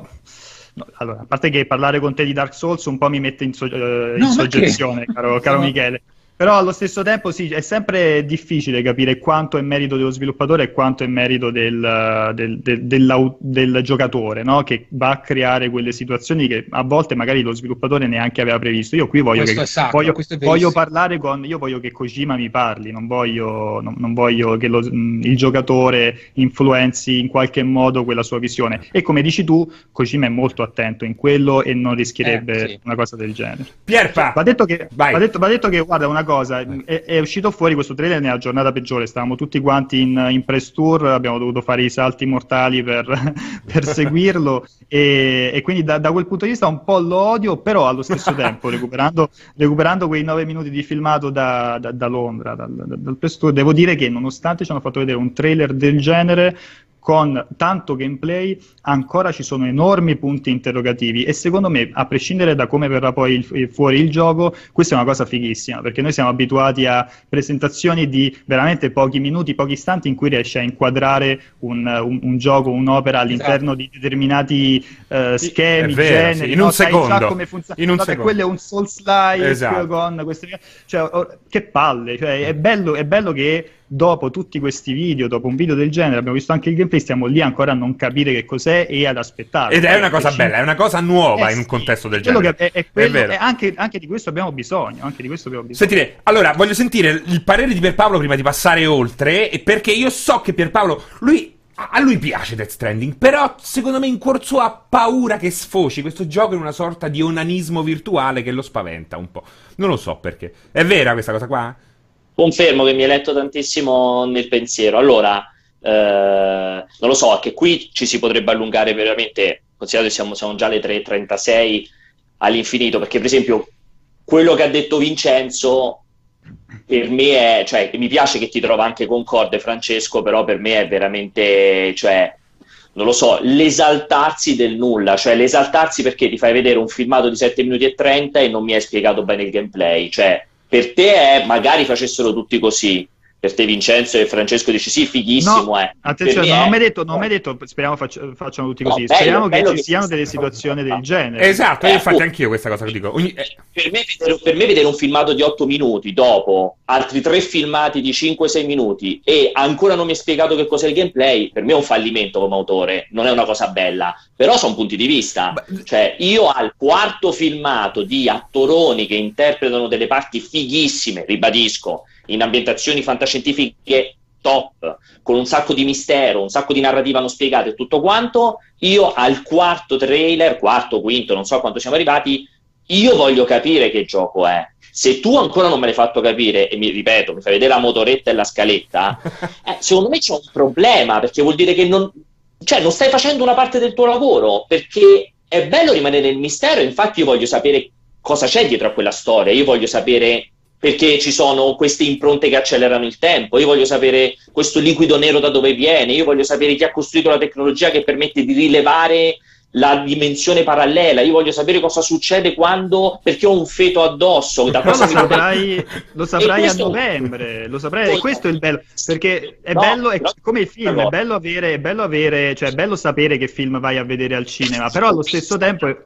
Speaker 3: No, allora, a parte che parlare con te di Dark Souls un po' mi mette in, so, uh, in soggezione, caro, caro Michele. Però allo stesso tempo sì, è sempre difficile capire quanto è merito dello sviluppatore e quanto è merito del, del, del, del giocatore, no? che va a creare quelle situazioni che a volte magari lo sviluppatore neanche aveva previsto. Io qui voglio, che, sacro, voglio, voglio parlare con, io voglio che Kojima mi parli, non voglio, non, non voglio che lo, il giocatore influenzi in qualche modo quella sua visione. E come dici tu, Kojima è molto attento in quello e non rischierebbe eh, sì. una cosa del genere.
Speaker 1: Pierpa!
Speaker 3: Va detto che, va detto, va detto che guarda, una cosa, è, è, uscito fuori questo trailer nella giornata peggiore, stavamo tutti quanti in, in press tour, abbiamo dovuto fare i salti mortali per, per seguirlo e, e, quindi da, da, quel punto di vista un po' lo odio, però allo stesso tempo recuperando, recuperando quei nove minuti di filmato da, da, da Londra, dal, dal press tour, devo dire che nonostante ci hanno fatto vedere un trailer del genere, con tanto gameplay ancora ci sono enormi punti interrogativi e secondo me a prescindere da come verrà poi il, fuori il gioco questa è una cosa fighissima perché noi siamo abituati a presentazioni di veramente pochi minuti, pochi istanti in cui riesci a inquadrare un, un, un gioco, un'opera all'interno esatto. di determinati uh, schemi, vero, generi,
Speaker 1: sì. in
Speaker 3: no?
Speaker 1: un Sai secondo
Speaker 3: come funziona. In un secondo. quello è un Souls-like
Speaker 1: esatto.
Speaker 3: con queste cioè, oh, che palle, cioè, è, bello, è bello che dopo tutti questi video, dopo un video del genere, abbiamo visto anche il gameplay, stiamo lì ancora a non capire che cos'è e ad aspettare.
Speaker 1: Ed è una cosa bella, è una cosa nuova eh, in un contesto del genere.
Speaker 3: È, è quello, è anche, anche, di questo abbiamo bisogno. Anche di questo abbiamo bisogno.
Speaker 1: Sentite, allora voglio sentire il parere di Pierpaolo prima di passare oltre, perché io so che Pierpaolo, lui a lui piace Death Stranding, però secondo me in cuor suo ha paura che sfoci questo gioco in una sorta di onanismo virtuale che lo spaventa un po'. Non lo so perché. È vera questa cosa qua?
Speaker 4: Confermo che mi hai letto tantissimo nel pensiero. Allora, eh, non lo so, anche qui ci si potrebbe allungare veramente, considerato che siamo, siamo già alle 3.36 all'infinito, perché per esempio quello che ha detto Vincenzo per me è, cioè, mi piace che ti trova anche concorde Francesco, però per me è veramente, cioè, non lo so, l'esaltarsi del nulla, cioè l'esaltarsi perché ti fai vedere un filmato di 7 minuti e 30 e non mi hai spiegato bene il gameplay, cioè per te è magari facessero tutti così. Per te Vincenzo e Francesco dici sì, fighissimo
Speaker 3: no,
Speaker 4: eh.
Speaker 3: Attenzione, non mai detto, non ho mai detto speriamo faccia, facciano tutti così, no, speriamo bello, che bello ci siano delle situazioni del genere.
Speaker 1: Esatto, eh, infatti oh, anch'io questa cosa che dico. Ogni...
Speaker 4: Eh. Per, me, vedere, per, me, vedere, un filmato di 8 minuti dopo altri 3 filmati di 5-6 minuti e ancora non mi hai spiegato che cos'è il gameplay, per me è un fallimento come autore, non è una cosa bella, però sono punti di vista. Beh, cioè, io al quarto filmato di attoroni che interpretano delle parti fighissime, ribadisco, in ambientazioni fantascientifiche top, con un sacco di mistero, un sacco di narrativa non spiegata e tutto quanto, io al quarto trailer, quarto, quinto, non so quanto siamo arrivati, io voglio capire che gioco è. Se tu ancora non me l'hai fatto capire, e mi ripeto, mi fai vedere la motoretta e la scaletta, eh, secondo me c'è un problema, perché vuol dire che non, cioè, non stai facendo una parte del tuo lavoro, perché è bello rimanere nel mistero, infatti io voglio sapere cosa c'è dietro a quella storia, io voglio sapere perché ci sono queste impronte che accelerano il tempo. Io voglio sapere questo liquido nero da dove viene, io voglio sapere chi ha costruito la tecnologia che permette di rilevare la dimensione parallela. Io voglio sapere cosa succede quando perché ho un feto addosso. Da cosa
Speaker 3: lo saprai, lo saprai
Speaker 4: questo-
Speaker 3: a novembre, lo saprai, e questo è il bello, perché è
Speaker 4: No,
Speaker 3: bello, è
Speaker 4: però-
Speaker 3: come il film, è bello avere, è bello avere, cioè è bello sapere che film vai a vedere al cinema, però allo stesso tempo è,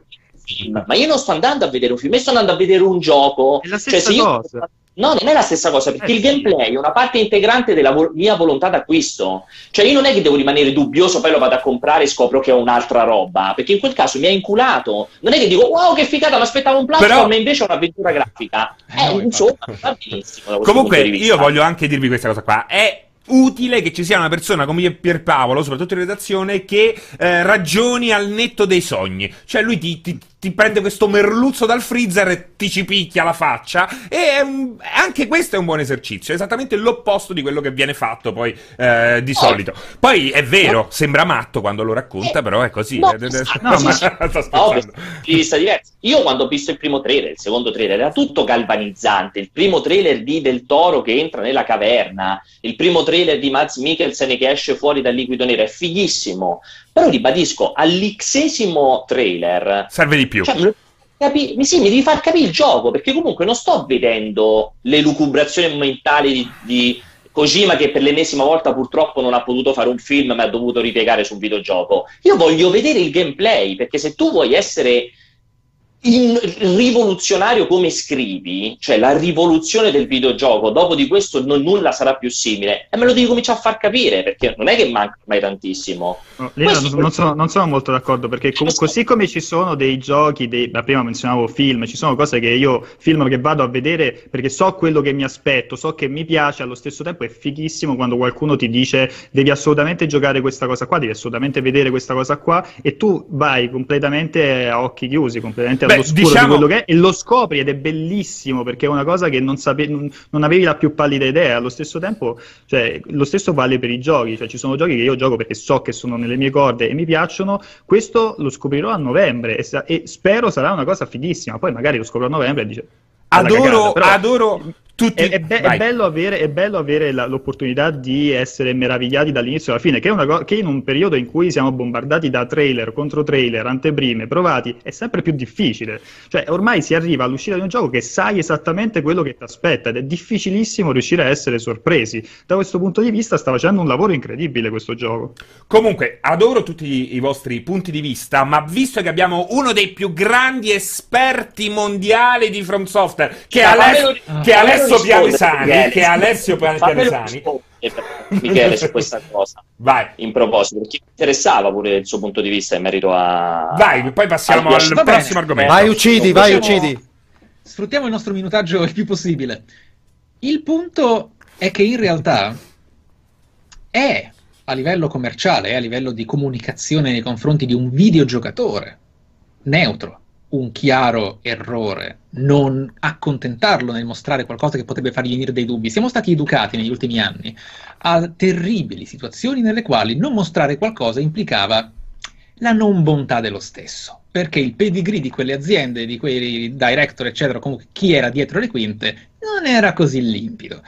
Speaker 4: film. Ma io non sto andando a vedere un film, io sto andando a vedere un gioco.
Speaker 3: È la
Speaker 4: Cioè,
Speaker 3: stessa
Speaker 4: se io-
Speaker 3: cosa.
Speaker 4: No, non è la stessa cosa, perché
Speaker 3: Eh,
Speaker 4: il gameplay è una parte integrante della vo- mia volontà d'acquisto. Cioè, io non è che devo rimanere dubbioso, poi lo vado a comprare e scopro che è un'altra roba, perché in quel caso mi ha inculato. Non è che dico, wow, che figata, mi aspettavo un platform
Speaker 1: Però-
Speaker 4: e invece è un'avventura grafica.
Speaker 2: Eh,
Speaker 4: Eh,
Speaker 2: no,
Speaker 4: insomma, va benissimo.
Speaker 1: Comunque, io voglio anche dirvi questa cosa qua. È utile che ci sia una persona come Pierpaolo, soprattutto in redazione, che eh, ragioni al netto dei sogni. Cioè, lui ti, ti- ti prende questo merluzzo dal freezer e ti ci picchia la faccia. E un- anche questo è un buon esercizio. È esattamente l'opposto di quello che viene fatto poi eh, di solito. Poi è vero, sembra matto quando lo racconta, però è così.
Speaker 4: No,
Speaker 1: Eh, eh,
Speaker 4: esatto,
Speaker 3: no,
Speaker 4: No, per
Speaker 1: scherzando.
Speaker 4: punti di vista diversi. Io quando ho visto il primo trailer, il secondo trailer, era tutto galvanizzante. Il primo trailer di Del Toro che entra nella caverna, il primo trailer di Mads Mikkelsen che esce fuori dal liquido nero, è fighissimo. Però ribadisco, all'ixesimo trailer,
Speaker 1: Serve di più.
Speaker 4: cioè, capi- mi, sì, mi devi far capire il gioco, perché comunque non sto vedendo le lucubrazioni mentali di, di Kojima che per l'ennesima volta purtroppo non ha potuto fare un film ma ha dovuto ripiegare su un videogioco. Io voglio vedere il gameplay, perché se tu vuoi essere in- rivoluzionario come scrivi, cioè la rivoluzione del videogioco, dopo di questo non- nulla sarà più simile, e me lo devi cominciare a far capire, perché non è che manca mai tantissimo.
Speaker 3: No, non, non sono, non sono molto d'accordo perché com- così come ci sono dei giochi, dei, ma prima menzionavo film, ci sono cose che io, film che vado a vedere perché so quello che mi aspetto, so che mi piace, allo stesso tempo è fighissimo quando qualcuno ti dice devi assolutamente giocare questa cosa qua, devi assolutamente vedere questa cosa qua e tu vai completamente a occhi chiusi, completamente
Speaker 1: Beh,
Speaker 3: all'oscuro
Speaker 1: diciamo-
Speaker 3: di quello che è e lo scopri ed è bellissimo perché è una cosa che non, sape- non, non avevi la più pallida idea, allo stesso tempo cioè, lo stesso vale per i giochi, cioè, ci sono giochi che io gioco perché so che sono nelle mie corde e mi piacciono, questo lo scoprirò a novembre e, sa- e spero sarà una cosa fighissima, poi magari lo scopro a novembre e dice... "È la
Speaker 1: Adoro,
Speaker 3: cagata", però
Speaker 1: adoro tutti.
Speaker 3: È, è be- è bello avere, è bello avere la- l'opportunità di essere meravigliati dall'inizio alla fine, che, è una co- che in un periodo in cui siamo bombardati da trailer contro trailer, anteprime, provati, è sempre più difficile. Cioè, ormai si arriva all'uscita di un gioco che sai esattamente quello che ti aspetta ed è difficilissimo riuscire a essere sorpresi. Da questo punto di vista sta facendo un lavoro incredibile questo gioco.
Speaker 1: Comunque, adoro tutti i, vostri punti di vista, ma visto che abbiamo uno dei più grandi esperti mondiali di From Software, che è,
Speaker 4: Ma
Speaker 1: Ale-
Speaker 4: fammelo-
Speaker 1: che è
Speaker 4: fammelo
Speaker 1: Alessio Pianesani,
Speaker 4: Michele.
Speaker 1: che è Alessio Pianesani.
Speaker 4: Michele, su questa cosa.
Speaker 1: Vai,
Speaker 4: In proposito, perché mi interessava pure il suo punto di vista in merito a...
Speaker 1: vai, poi passiamo
Speaker 4: al
Speaker 1: al prossimo argomento.
Speaker 5: Vai, uccidi, vai,
Speaker 2: Possiamo-
Speaker 5: uccidi.
Speaker 2: Sfruttiamo il nostro minutaggio il più possibile. Il punto è che in realtà è a livello commerciale, è a livello di comunicazione nei confronti di un videogiocatore neutro, un chiaro errore non accontentarlo nel mostrare qualcosa che potrebbe fargli venire dei dubbi. Siamo stati educati negli ultimi anni a terribili situazioni nelle quali non mostrare qualcosa implicava la non bontà dello stesso, perché il pedigree di quelle aziende, di quei director, eccetera, comunque chi era dietro le quinte, non era così limpido.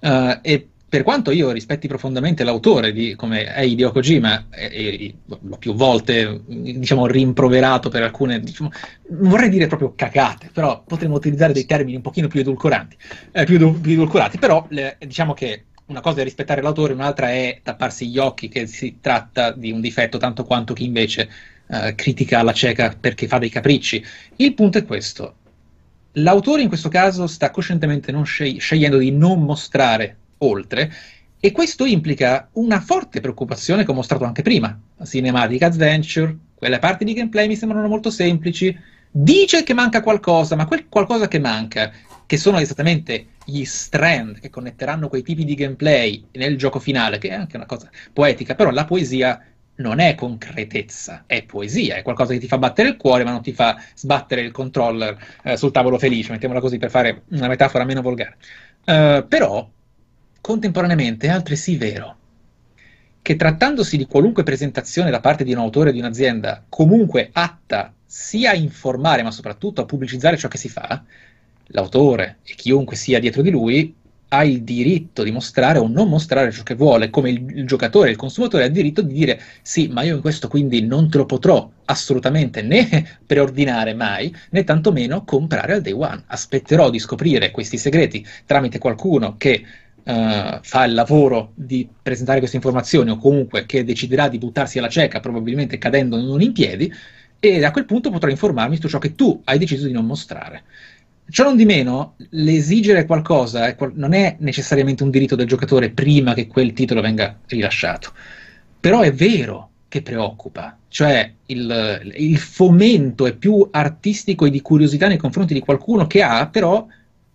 Speaker 2: Uh, e per quanto io rispetti profondamente l'autore di, come è Hideo Kojima, e, e l'ho più volte diciamo, rimproverato per alcune, diciamo, vorrei dire proprio cacate, però potremmo utilizzare dei termini un pochino più edulcoranti, eh, più, più edulcorati, però le, diciamo che una cosa è rispettare l'autore, un'altra è tapparsi gli occhi che si tratta di un difetto tanto quanto chi invece eh, critica alla cieca perché fa dei capricci. Il punto è questo. L'autore in questo caso sta coscientemente scegli- scegliendo di non mostrare oltre e questo implica una forte preoccupazione che ho mostrato anche prima. Cinematic Adventure, quelle parti di gameplay mi sembrano molto semplici, dice che manca qualcosa, ma quel qualcosa che manca, che sono esattamente gli strand che connetteranno quei tipi di gameplay nel gioco finale, che è anche una cosa poetica, però la poesia non è concretezza, è poesia, è qualcosa che ti fa battere il cuore, ma non ti fa sbattere il controller eh, sul tavolo felice, mettiamola così per fare una metafora meno volgare. Uh, però, contemporaneamente, è altresì vero che trattandosi di qualunque presentazione da parte di un autore di un'azienda, comunque atta sia a informare, ma soprattutto a pubblicizzare ciò che si fa, l'autore e chiunque sia dietro di lui ha il diritto di mostrare o non mostrare ciò che vuole, come il, il, giocatore, il consumatore ha il diritto di dire sì, ma io in questo quindi non te lo potrò assolutamente né preordinare mai, né tantomeno comprare al day one. Aspetterò di scoprire questi segreti tramite qualcuno che uh, fa il lavoro di presentare queste informazioni o comunque che deciderà di buttarsi alla cieca, probabilmente cadendo non in piedi, e a quel punto potrò informarmi su ciò che tu hai deciso di non mostrare. Ciò non di meno, l'esigere qualcosa non è necessariamente un diritto del giocatore prima che quel titolo venga rilasciato. Però è vero che preoccupa, cioè il, il fomento è più artistico e di curiosità nei confronti di qualcuno che ha però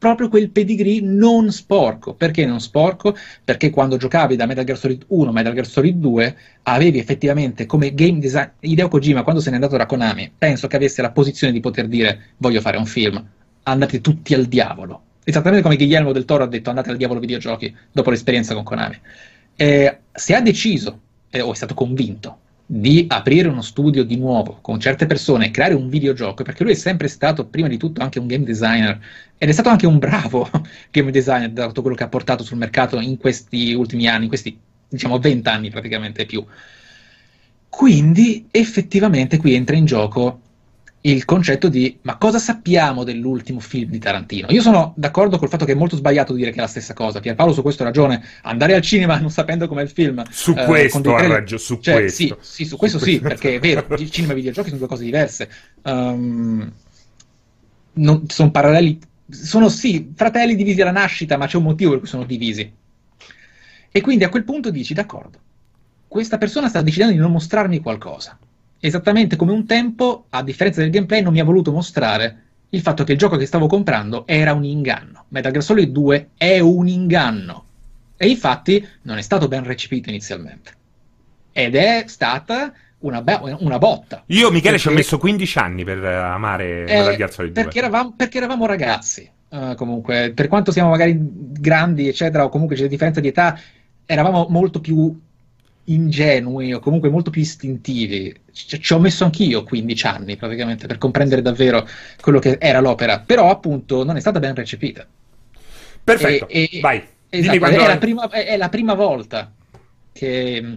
Speaker 2: proprio quel pedigree non sporco. Perché non sporco? Perché quando giocavi da Metal Gear Solid 1 a Metal Gear Solid 2 avevi effettivamente come game design Hideo Kojima quando se n'è andato da Konami, penso che avesse la posizione di poter dire voglio fare un film andate tutti al diavolo. Esattamente come Guillermo del Toro ha detto andate al diavolo videogiochi dopo l'esperienza con Konami. Eh, se ha deciso eh, o è stato convinto di aprire uno studio di nuovo con certe persone creare un videogioco, perché lui è sempre stato prima di tutto anche un game designer ed è stato anche un bravo game designer dato quello che ha portato sul mercato in questi ultimi anni, in questi diciamo vent'anni praticamente più. Quindi effettivamente qui entra in gioco il concetto di ma cosa sappiamo dell'ultimo film di Tarantino? Io sono d'accordo col fatto che è molto sbagliato dire che è la stessa cosa. Pierpaolo su questo ha ragione. Andare al cinema non sapendo com'è il film.
Speaker 1: Su eh, questo ha ragione. Su
Speaker 2: cioè,
Speaker 1: questo.
Speaker 2: Sì, sì, su questo su sì, questo. perché è vero, il cinema e i videogiochi sono due cose diverse. Um, non, sono paralleli, sono sì, fratelli divisi alla nascita, ma c'è un motivo per cui sono divisi. E quindi a quel punto dici, d'accordo, questa persona sta decidendo di non mostrarmi qualcosa esattamente come un tempo, a differenza del gameplay, non mi ha voluto mostrare il fatto che il gioco che stavo comprando era un inganno. Metal Gear Solid 2 è un inganno. E infatti non è stato ben recepito inizialmente. Ed è stata una, be- una botta.
Speaker 1: Io, Michele, perché... ci ho messo 15 anni per amare eh, Metal Gear Solid
Speaker 2: 2. Perché eravamo, perché eravamo ragazzi. Uh, comunque, per quanto siamo magari grandi, eccetera, o comunque c'è differenza di età, eravamo molto più ingenui o comunque molto più istintivi. Ci, ci ho messo anch'io 15 anni praticamente per comprendere davvero quello che era l'opera, però appunto non è stata ben recepita.
Speaker 1: Perfetto, e, e, vai.
Speaker 2: Esatto, è, la prima, è, la prima, volta che mm,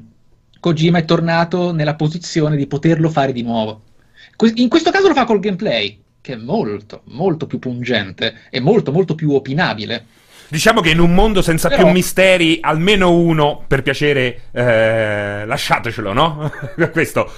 Speaker 2: Kojima è tornato nella posizione di poterlo fare di nuovo. In questo caso lo fa col gameplay, che è molto, molto più pungente e molto, molto più opinabile
Speaker 1: Diciamo che in un mondo senza Però... più misteri, almeno uno, per piacere, eh, lasciatecelo, no? Questo.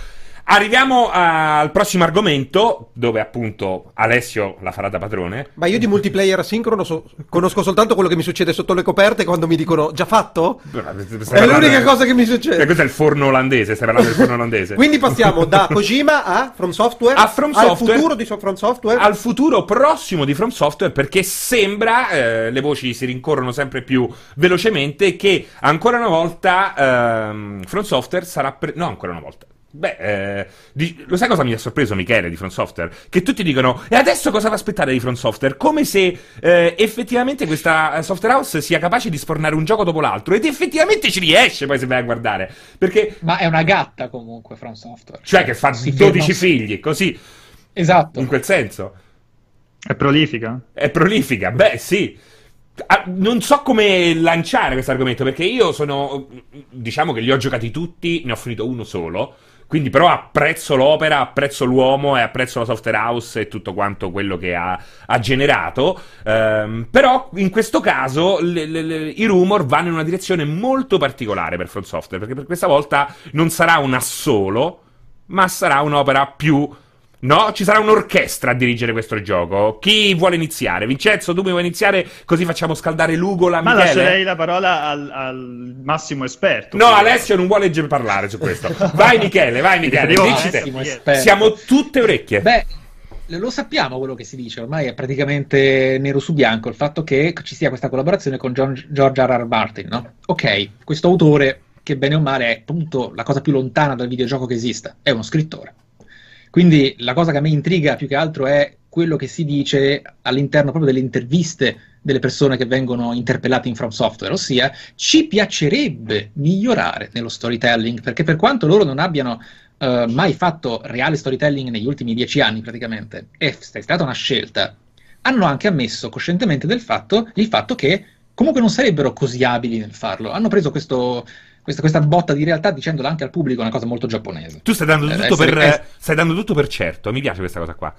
Speaker 1: Arriviamo al prossimo argomento, dove appunto Alessio la farà da padrone.
Speaker 5: Ma io di multiplayer asincrono so- conosco soltanto quello che mi succede sotto le coperte quando mi dicono già fatto? È l'unica cosa che mi succede.
Speaker 1: Eh, questo è il forno olandese, stai parlando del forno olandese.
Speaker 5: Quindi passiamo da Kojima a From Software,
Speaker 1: a From Software,
Speaker 5: al futuro di From Software.
Speaker 1: Al futuro prossimo di From Software perché sembra, eh, le voci si rincorrono sempre più velocemente, che ancora una volta ehm, From Software sarà... Pre- no, ancora una volta Beh, eh, di, lo sai cosa mi ha sorpreso Michele di Front Software? Che tutti dicono, e adesso cosa va a aspettare di Front Software? Come se eh, effettivamente questa software house sia capace di sfornare un gioco dopo l'altro, ed effettivamente ci riesce poi se vai a guardare. Perché...
Speaker 2: Ma è una gatta comunque Front Software.
Speaker 1: Cioè, cioè che fa 12 figli, così.
Speaker 2: Esatto.
Speaker 1: In quel senso.
Speaker 3: È prolifica?
Speaker 1: È prolifica, beh sì. Ah, non so come lanciare questo argomento perché io sono. Diciamo che li ho giocati tutti, ne ho finito uno solo. Quindi, però, apprezzo l'opera, apprezzo l'uomo e apprezzo la software house e tutto quanto quello che ha, ha generato. Um, però, in questo caso, le, le, le, i rumor vanno in una direzione molto particolare per Front Software. Perché per questa volta non sarà un assolo, ma sarà un'opera più No, ci sarà un'orchestra a dirigere questo gioco. Chi vuole iniziare? Vincenzo, tu mi vuoi iniziare così facciamo scaldare l'ugola
Speaker 3: Ma lascerei la parola al, al massimo esperto.
Speaker 1: No, Alessio non vuole parlare su questo. Vai Michele, vai Michele, dici te. Siamo tutte orecchie.
Speaker 2: Beh, lo sappiamo quello che si dice, ormai è praticamente nero su bianco il fatto che ci sia questa collaborazione con John, George R. R. Martin, no? Ok, questo autore, che bene o male è appunto la cosa più lontana dal videogioco che esista, è uno scrittore quindi la cosa che a me intriga più che altro è quello che si dice all'interno proprio delle interviste delle persone che vengono interpellate in From Software, ossia ci piacerebbe migliorare nello storytelling, perché per quanto loro non abbiano uh, mai fatto reale storytelling negli ultimi dieci anni praticamente, è stata una scelta hanno anche ammesso coscientemente del fatto, il fatto che comunque non sarebbero così abili nel farlo. Hanno preso questo, questa, questa, botta di realtà dicendola anche al pubblico, una cosa molto giapponese.
Speaker 1: Tu stai dando, eh, tutto, per, eh, stai dando tutto per certo, mi piace questa cosa qua.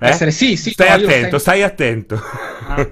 Speaker 2: Eh? Essere, sì, sì,
Speaker 1: stai no, attento, stai attento.
Speaker 2: Ah,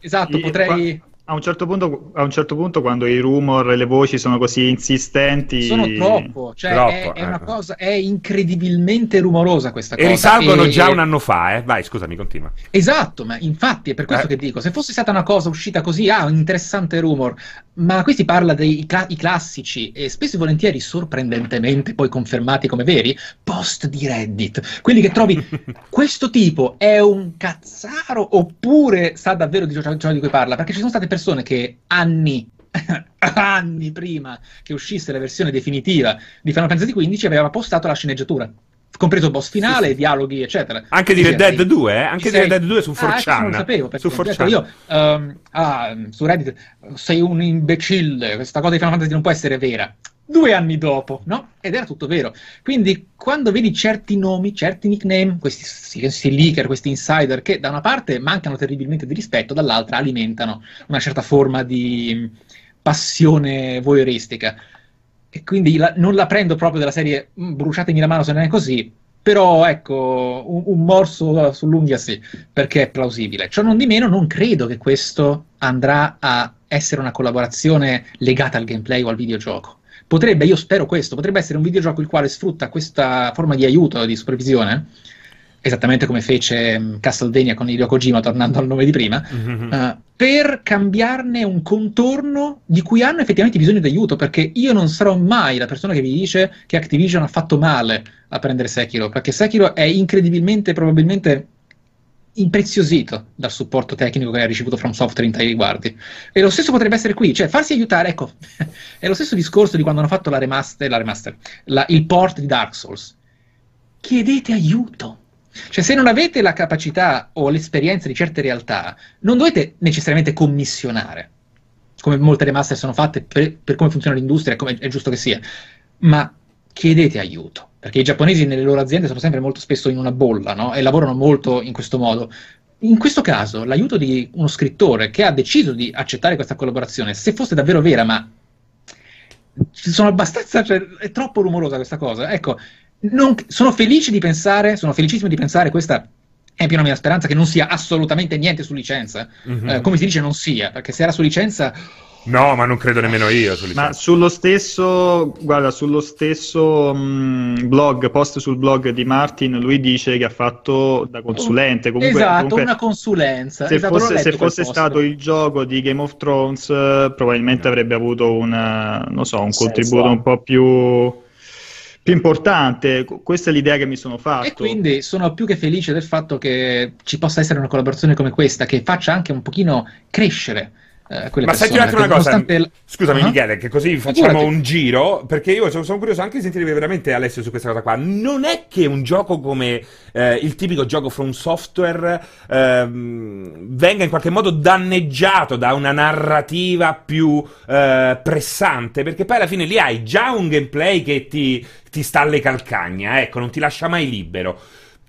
Speaker 2: esatto, potrei
Speaker 3: a un, certo punto, a un certo punto, quando i rumor e le voci sono così insistenti,
Speaker 2: sono troppo, cioè troppo, è, è, una eh. cosa, è incredibilmente rumorosa questa cosa.
Speaker 1: E risalgono e... già un anno fa, eh? Vai, scusami, continua.
Speaker 2: Esatto, ma infatti è per questo eh. che dico, se fosse stata una cosa uscita così, ah, un interessante rumor, ma qui si parla dei cla- classici e spesso e volentieri sorprendentemente poi confermati come veri, post di Reddit, quelli che trovi, questo tipo è un cazzaro oppure sa davvero di ciò di cui parla, perché ci sono state persone persone che anni anni prima che uscisse la versione definitiva di Final Fantasy XV aveva postato la sceneggiatura compreso boss finale, sì, sì. dialoghi, eccetera.
Speaker 1: Anche di Red Dead 2, eh? Anche di Red Dead 2 su 4chan. Ah,
Speaker 2: non lo sapevo, perché su 4chan. io um, ah, su Reddit sei un imbecille, questa cosa di Final Fantasy non può essere vera. Due anni dopo, no? Ed era tutto vero. Quindi, quando vedi certi nomi, certi nickname, questi, questi leaker, questi insider, che da una parte mancano terribilmente di rispetto, dall'altra alimentano una certa forma di passione voyeuristica e quindi la, non la prendo proprio della serie mm, bruciatemi la mano se non è così, però ecco, un, un morso sull'unghia sì, perché è plausibile. Ciò non di meno non credo che questo andrà a essere una collaborazione legata al gameplay o al videogioco. Potrebbe, io spero questo, potrebbe essere un videogioco il quale sfrutta questa forma di aiuto, di supervisione, esattamente come fece um, Castlevania con Hideo Kojima, tornando al nome di prima, mm-hmm. uh, per cambiarne un contorno di cui hanno effettivamente bisogno di aiuto, perché io non sarò mai la persona che vi dice che Activision ha fatto male a prendere Sekiro, perché Sekiro è incredibilmente, probabilmente impreziosito dal supporto tecnico che ha ricevuto From Software in tali riguardi. E lo stesso potrebbe essere qui, cioè farsi aiutare, ecco, è lo stesso discorso di quando hanno fatto la remaster, la remaster la, il port di Dark Souls. Chiedete aiuto cioè, se non avete la capacità o l'esperienza di certe realtà, non dovete necessariamente commissionare, come molte remaster sono fatte per, per come funziona l'industria, come è giusto che sia, ma chiedete aiuto, perché i giapponesi nelle loro aziende sono sempre molto spesso in una bolla, no? E lavorano molto in questo modo. In questo caso, l'aiuto di uno scrittore che ha deciso di accettare questa collaborazione, se fosse davvero vera, ma sono abbastanza, cioè, è troppo rumorosa questa cosa. Ecco, non, sono felice di pensare, sono felicissimo di pensare, questa è più una mia speranza, che non sia assolutamente niente su licenza. Mm-hmm. Eh, come si dice, non sia, perché se era su licenza.
Speaker 1: No, ma non credo nemmeno io.
Speaker 3: ma sullo stesso, guarda, sullo stesso mh, blog, post sul blog di Martin, lui dice che ha fatto da consulente. Comunque,
Speaker 2: esatto,
Speaker 3: comunque,
Speaker 2: una consulenza.
Speaker 3: Se
Speaker 2: esatto,
Speaker 3: fosse, se fosse stato il gioco di Game of Thrones, probabilmente no. avrebbe avuto una, so, un contributo un po' più più importante. Questa è l'idea che mi sono fatto.
Speaker 2: E quindi sono più che felice del fatto che ci possa essere una collaborazione come questa che faccia anche un pochino crescere eh, quelle
Speaker 1: Ma
Speaker 2: senti
Speaker 1: un attimo una cosa, l... scusami uh-huh. Michele, che così facciamo Figurati. un giro, perché io sono, sono, curioso anche di sentire veramente Alessio su questa cosa qua. Non è che un gioco come eh, il tipico gioco from software eh, venga in qualche modo danneggiato da una narrativa più eh, pressante, perché poi alla fine lì hai già un gameplay che ti, ti sta alle calcagna, ecco, non ti lascia mai libero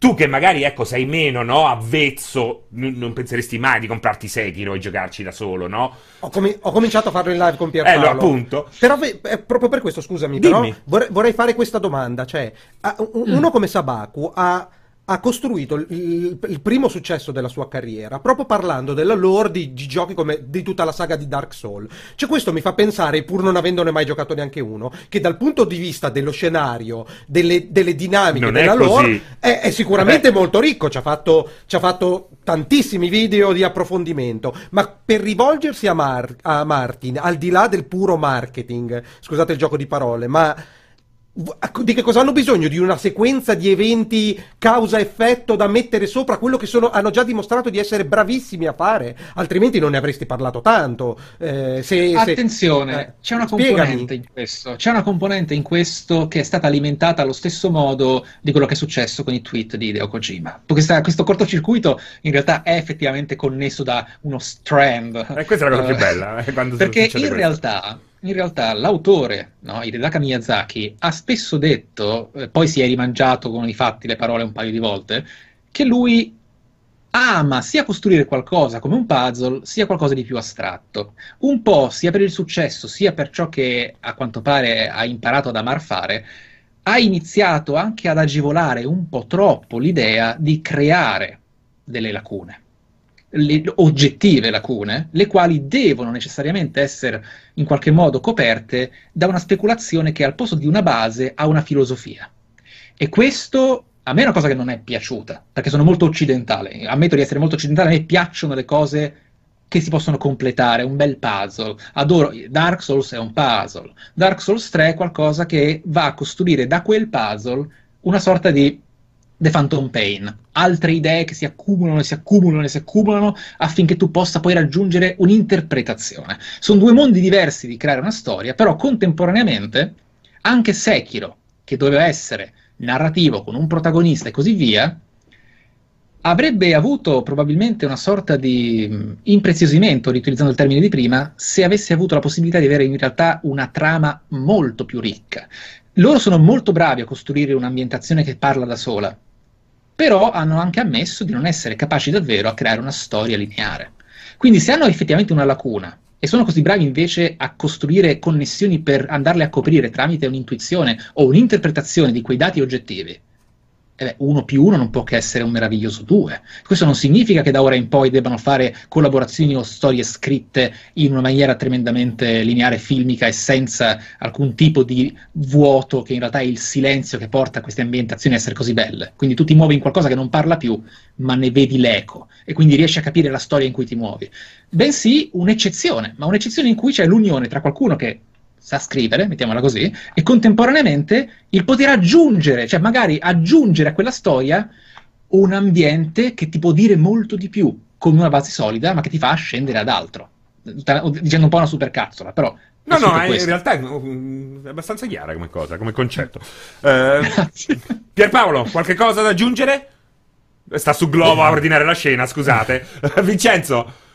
Speaker 1: tu che magari ecco sei meno no, avvezzo, n- non penseresti mai di comprarti Sekiro e giocarci da solo, no?
Speaker 5: Ho, com- ho cominciato a farlo in live con Pierpaolo.
Speaker 1: Eh, appunto.
Speaker 5: Però eh, proprio per questo, scusami, Dimmi. però vorrei, vorrei, fare questa domanda, cioè, mm. uno come Sabaku ha ha costruito il, il, primo successo della sua carriera proprio parlando della lore di, di, giochi come di tutta la saga di Dark Souls. Cioè questo mi fa pensare, pur non avendone mai giocato neanche uno, che dal punto di vista dello scenario, delle, delle dinamiche
Speaker 1: non
Speaker 5: della
Speaker 1: è
Speaker 5: lore, è, è, sicuramente eh. molto ricco, ci ha, fatto, ci ha, fatto, tantissimi video di approfondimento, ma per rivolgersi a, Mar- a Martin, al di là del puro marketing, scusate il gioco di parole, ma di che cosa hanno bisogno? Di una sequenza di eventi causa-effetto da mettere sopra quello che sono, hanno già dimostrato di essere bravissimi a fare, altrimenti non ne avresti parlato tanto.
Speaker 2: Eh, se, Attenzione, se, eh, c'è una componente in questo. C'è una componente in questo che è stata alimentata allo stesso modo di quello che è successo con i tweet di Hideo Kojima. Questa, questo cortocircuito in realtà è effettivamente connesso da uno strand.
Speaker 1: E eh, questa è la cosa uh, più bella.
Speaker 2: Eh, perché in questo. realtà in realtà l'autore, no, Hidetaka Miyazaki, ha spesso detto, eh, poi si è rimangiato con i fatti le parole un paio di volte, che lui ama sia costruire qualcosa come un puzzle, sia qualcosa di più astratto. Un po' sia per il successo, sia per ciò che a quanto pare ha imparato ad amar fare, ha iniziato anche ad agevolare un po' troppo l'idea di creare delle lacune. Le oggettive lacune, le quali devono necessariamente essere in qualche modo coperte da una speculazione che al posto di una base ha una filosofia. E questo a me è una cosa che non è piaciuta, perché sono molto occidentale. Ammetto di essere molto occidentale, a me piacciono le cose che si possono completare, un bel puzzle. Adoro Dark Souls è un puzzle. Dark Souls 3 è qualcosa che va a costruire da quel puzzle una sorta di The Phantom Pain, altre idee che si accumulano e si accumulano e si accumulano affinché tu possa poi raggiungere un'interpretazione. Sono due mondi diversi di creare una storia, però contemporaneamente anche Sekiro, che doveva essere narrativo con un protagonista e così via, avrebbe avuto probabilmente una sorta di impreziosimento, riutilizzando il termine di prima, se avesse avuto la possibilità di avere in realtà una trama molto più ricca. Loro sono molto bravi a costruire un'ambientazione che parla da sola, però hanno anche ammesso di non essere capaci davvero a creare una storia lineare. Quindi se hanno effettivamente una lacuna e sono così bravi invece a costruire connessioni per andarle a coprire tramite un'intuizione o un'interpretazione di quei dati oggettivi, eh beh, uno più uno non può che essere un meraviglioso due. Questo non significa che da ora in poi debbano fare collaborazioni o storie scritte in una maniera tremendamente lineare, filmica e senza alcun tipo di vuoto che in realtà è il silenzio che porta a queste ambientazioni a essere così belle. Quindi tu ti muovi in qualcosa che non parla più, ma ne vedi l'eco e quindi riesci a capire la storia in cui ti muovi. Bensì un'eccezione, ma un'eccezione in cui c'è l'unione tra qualcuno che sa scrivere, mettiamola così, e contemporaneamente il poter aggiungere, cioè magari aggiungere a quella storia un ambiente che ti può dire molto di più, con una base solida, ma che ti fa scendere ad altro. Dicendo un po' una supercazzola, però
Speaker 1: No, no, in realtà è abbastanza chiara come cosa, come concetto. Eh, Pierpaolo, qualche cosa da aggiungere? Sta su Globo a ordinare la scena, scusate. Vincenzo?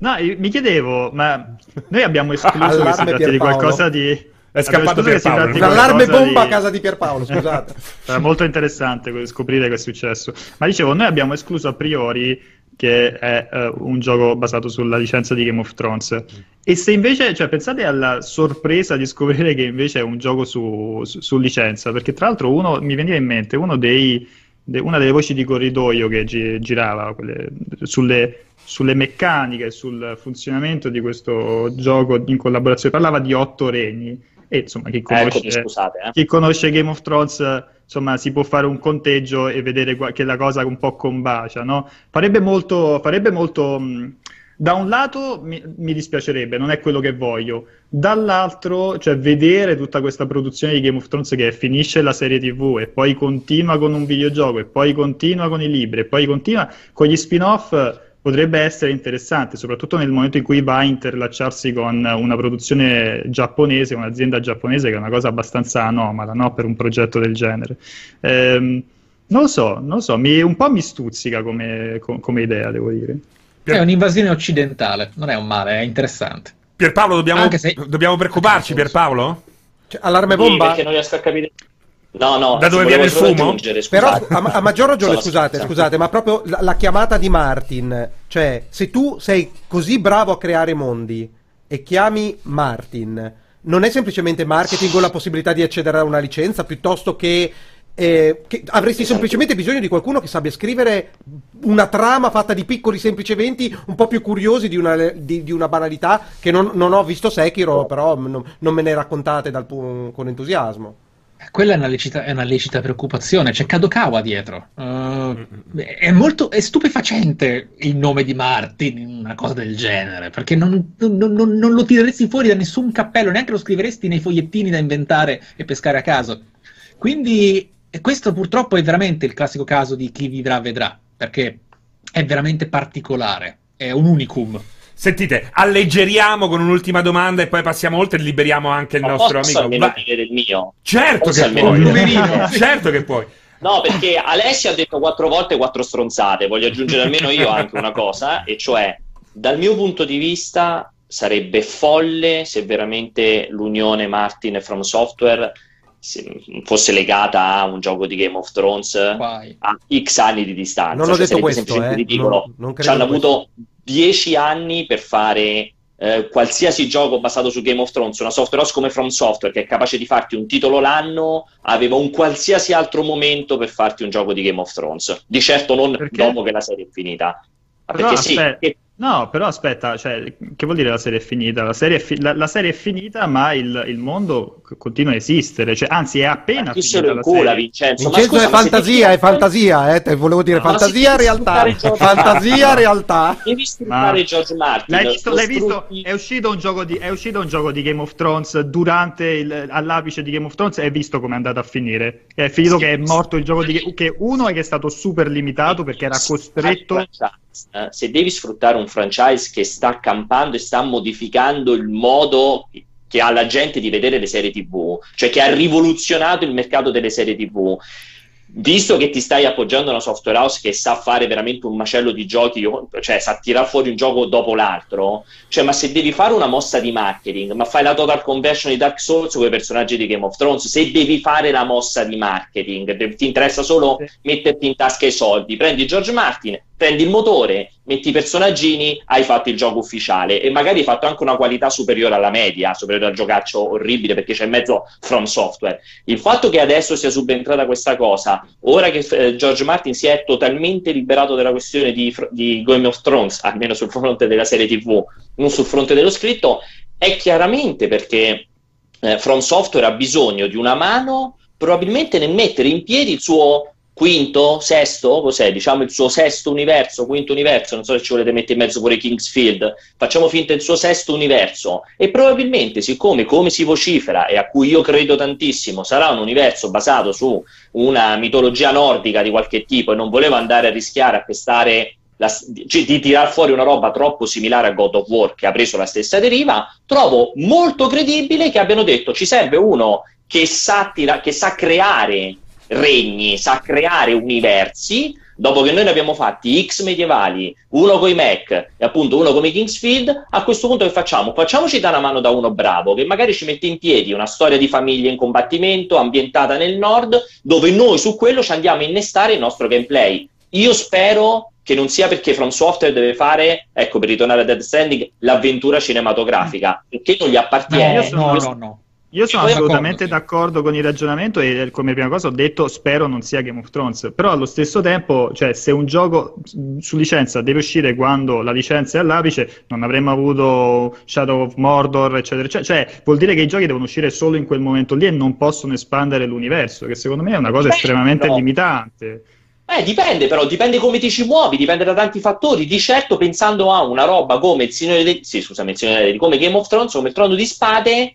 Speaker 3: No, mi chiedevo, ma noi abbiamo escluso che si tratti di qualcosa di...
Speaker 1: È scappato Pierpaolo.
Speaker 5: L'allarme bomba di... a casa di Pierpaolo, scusate.
Speaker 3: Era molto interessante scoprire che è successo. Ma dicevo, noi abbiamo escluso a priori che è uh, un gioco basato sulla licenza di Game of Thrones. E se invece, cioè, pensate alla sorpresa di scoprire che invece è un gioco su, su, su licenza, perché tra l'altro uno, mi veniva in mente, uno dei, de, una delle voci di corridoio che gi, girava quelle, sulle sulle meccaniche, sul funzionamento di questo gioco in collaborazione. Parlava di otto regni. E insomma, chi conosce,
Speaker 4: Eccomi, scusate, eh.
Speaker 3: chi conosce, Game of Thrones, insomma, si può fare un conteggio e vedere che la cosa un po' combacia, no? Farebbe molto, farebbe molto mh, da un lato mi, mi, dispiacerebbe, non è quello che voglio, dall'altro, cioè vedere tutta questa produzione di Game of Thrones che finisce la serie TV e poi continua con un videogioco e poi continua con i libri e poi continua con gli spin-off potrebbe essere interessante, soprattutto nel momento in cui va a interlacciarsi con una produzione giapponese, un'azienda giapponese, che è una cosa abbastanza anomala no? per un progetto del genere. Ehm, non lo so, non lo so, mi, un po' mi stuzzica come, come idea, devo dire.
Speaker 2: È un'invasione occidentale, non è un male, è interessante.
Speaker 1: Pierpaolo, dobbiamo, se... dobbiamo preoccuparci, Pierpaolo?
Speaker 5: Cioè, allarme bomba?
Speaker 4: Sì, perché non riesco a capire. No, no,
Speaker 1: da dove viene il fumo?
Speaker 5: Però a, a, maggior ragione, so, scusate, so. scusate, ma proprio la, la, chiamata di Martin, cioè se tu sei così bravo a creare mondi e chiami Martin, non è semplicemente marketing o la possibilità di accedere a una licenza piuttosto che eh, che avresti semplicemente bisogno di qualcuno che sappia scrivere una trama fatta di piccoli semplici eventi un po' più curiosi di una, di, di una banalità che non, non, ho visto Sekiro, però non, non me ne raccontate dal, con entusiasmo.
Speaker 2: Quella è una, lecita, è una lecita preoccupazione, c'è Kadokawa dietro. Uh, è molto è stupefacente il nome di Martin in una cosa del genere, perché non, non, non, non, lo tireresti fuori da nessun cappello, neanche lo scriveresti nei fogliettini da inventare e pescare a caso. Quindi questo purtroppo è veramente il classico caso di chi vivrà vedrà, perché è veramente particolare, è un unicum.
Speaker 1: Sentite, alleggeriamo con un'ultima domanda e poi passiamo oltre e liberiamo anche il Ma nostro
Speaker 4: posso
Speaker 1: amico.
Speaker 4: almeno dire del mio?
Speaker 1: Certo posso che puoi. certo che puoi.
Speaker 4: No, perché Alessia ha detto quattro volte quattro stronzate. Voglio aggiungere almeno io anche una cosa, e cioè, dal mio punto di vista, sarebbe folle se veramente l'unione Martin e From Software fosse legata a un gioco di Game of Thrones
Speaker 2: Vai.
Speaker 4: a X anni di distanza.
Speaker 5: Non ho
Speaker 4: Cioè,
Speaker 5: detto questo, eh.
Speaker 4: ridicolo.
Speaker 5: Non- non
Speaker 4: hanno
Speaker 5: questo.
Speaker 4: avuto dieci anni per fare eh, qualsiasi gioco basato su Game of Thrones, una software house come From Software che è capace di farti un titolo l'anno, aveva un qualsiasi altro momento per farti un gioco di Game of Thrones. Di certo non
Speaker 3: Perché?
Speaker 4: dopo che la serie è finita.
Speaker 3: Però
Speaker 4: perché sì,
Speaker 3: aspetta.
Speaker 4: che-
Speaker 3: No, però aspetta, cioè, che vuol dire la serie è finita? La serie è, fi- la- la serie è finita, ma il, il mondo continua a esistere, cioè, anzi è appena
Speaker 4: ma chi se
Speaker 3: finita
Speaker 4: lo
Speaker 3: la
Speaker 4: incula,
Speaker 3: serie.
Speaker 4: Vincenzo? Ma
Speaker 5: Vincenzo
Speaker 4: scusa,
Speaker 5: è
Speaker 4: ma se
Speaker 5: fantasia,
Speaker 4: devi-
Speaker 5: è fantasia, eh, te volevo dire
Speaker 4: No,
Speaker 5: fantasia,
Speaker 4: se
Speaker 5: realtà. Fantasia, realtà.
Speaker 4: Devi sfruttare George Martin.
Speaker 3: L'hai visto, l'hai visto? È uscito, un gioco di, è uscito un gioco di Game of Thrones durante il, all'apice di Game of Thrones e hai visto come è andato a finire. È finito
Speaker 4: Sì,
Speaker 3: che è morto il gioco di che uno è che è stato super limitato perché era costretto
Speaker 4: Eh, Se devi sfruttare un franchise che sta campando e sta modificando il modo che ha la gente di vedere le serie TV, cioè che ha rivoluzionato il mercato delle serie TV. Visto che ti stai appoggiando a una software house che sa fare veramente un macello di giochi, cioè sa tirare fuori un gioco dopo l'altro, cioè ma se devi fare una mossa di marketing, ma fai la total conversion di Dark Souls con i personaggi di Game of Thrones, se devi fare la mossa di marketing, ti interessa solo metterti in tasca i soldi, prendi George Martin, prendi il motore, metti i personaggini, hai fatto il gioco ufficiale e magari hai fatto anche una qualità superiore alla media, superiore al giocaccio orribile perché c'è in mezzo From Software. Il fatto che adesso sia subentrata questa cosa, ora che eh, George Martin si è totalmente liberato della questione di, di Game of Thrones, almeno sul fronte della serie TV, non sul fronte dello scritto, è chiaramente perché eh, From Software ha bisogno di una mano probabilmente nel mettere in piedi il suo quinto, sesto, cos'è? Diciamo il suo sesto universo, quinto universo, non so se ci volete mettere in mezzo pure Kingsfield, facciamo finta il suo sesto universo. E probabilmente siccome come si vocifera e a cui io credo tantissimo sarà un universo basato su una mitologia nordica di qualche tipo e non volevo andare a rischiare a pestare la- cioè, di tirar fuori una roba troppo similare a God of War che ha preso la stessa deriva, trovo molto credibile che abbiano detto ci serve uno che sa, tira- che sa creare regni, sa creare universi. Dopo che noi ne abbiamo fatti X medievali, uno con i Mac e appunto uno come Kingsfield, a questo punto che facciamo? Facciamoci dare una mano da uno bravo che magari ci mette in piedi una storia di famiglia in combattimento ambientata nel nord, dove noi su quello ci andiamo a innestare il nostro gameplay. Io spero che non sia perché From Software deve fare, ecco per ritornare a Dead Stranding, l'avventura cinematografica, perché non gli appartiene.
Speaker 2: No, no, no, no.
Speaker 3: Io sono assolutamente
Speaker 2: d'accordo,
Speaker 3: con il ragionamento e come prima cosa ho detto spero non sia Game of Thrones, però allo stesso tempo, cioè, se un gioco su licenza deve uscire quando la licenza è all'apice, non avremmo avuto Shadow of Mordor, eccetera, eccetera. Cioè, vuol dire che i giochi devono uscire solo in quel momento lì e non possono espandere l'universo, che secondo me è una cosa
Speaker 4: Beh,
Speaker 3: estremamente
Speaker 4: no.
Speaker 3: limitante.
Speaker 4: Eh, dipende però, dipende come ti ci muovi, dipende da tanti fattori. Di certo, pensando a una roba come il Signore dei... Sì, scusami, il Signore dei... come Game of Thrones, come il Trono di Spade,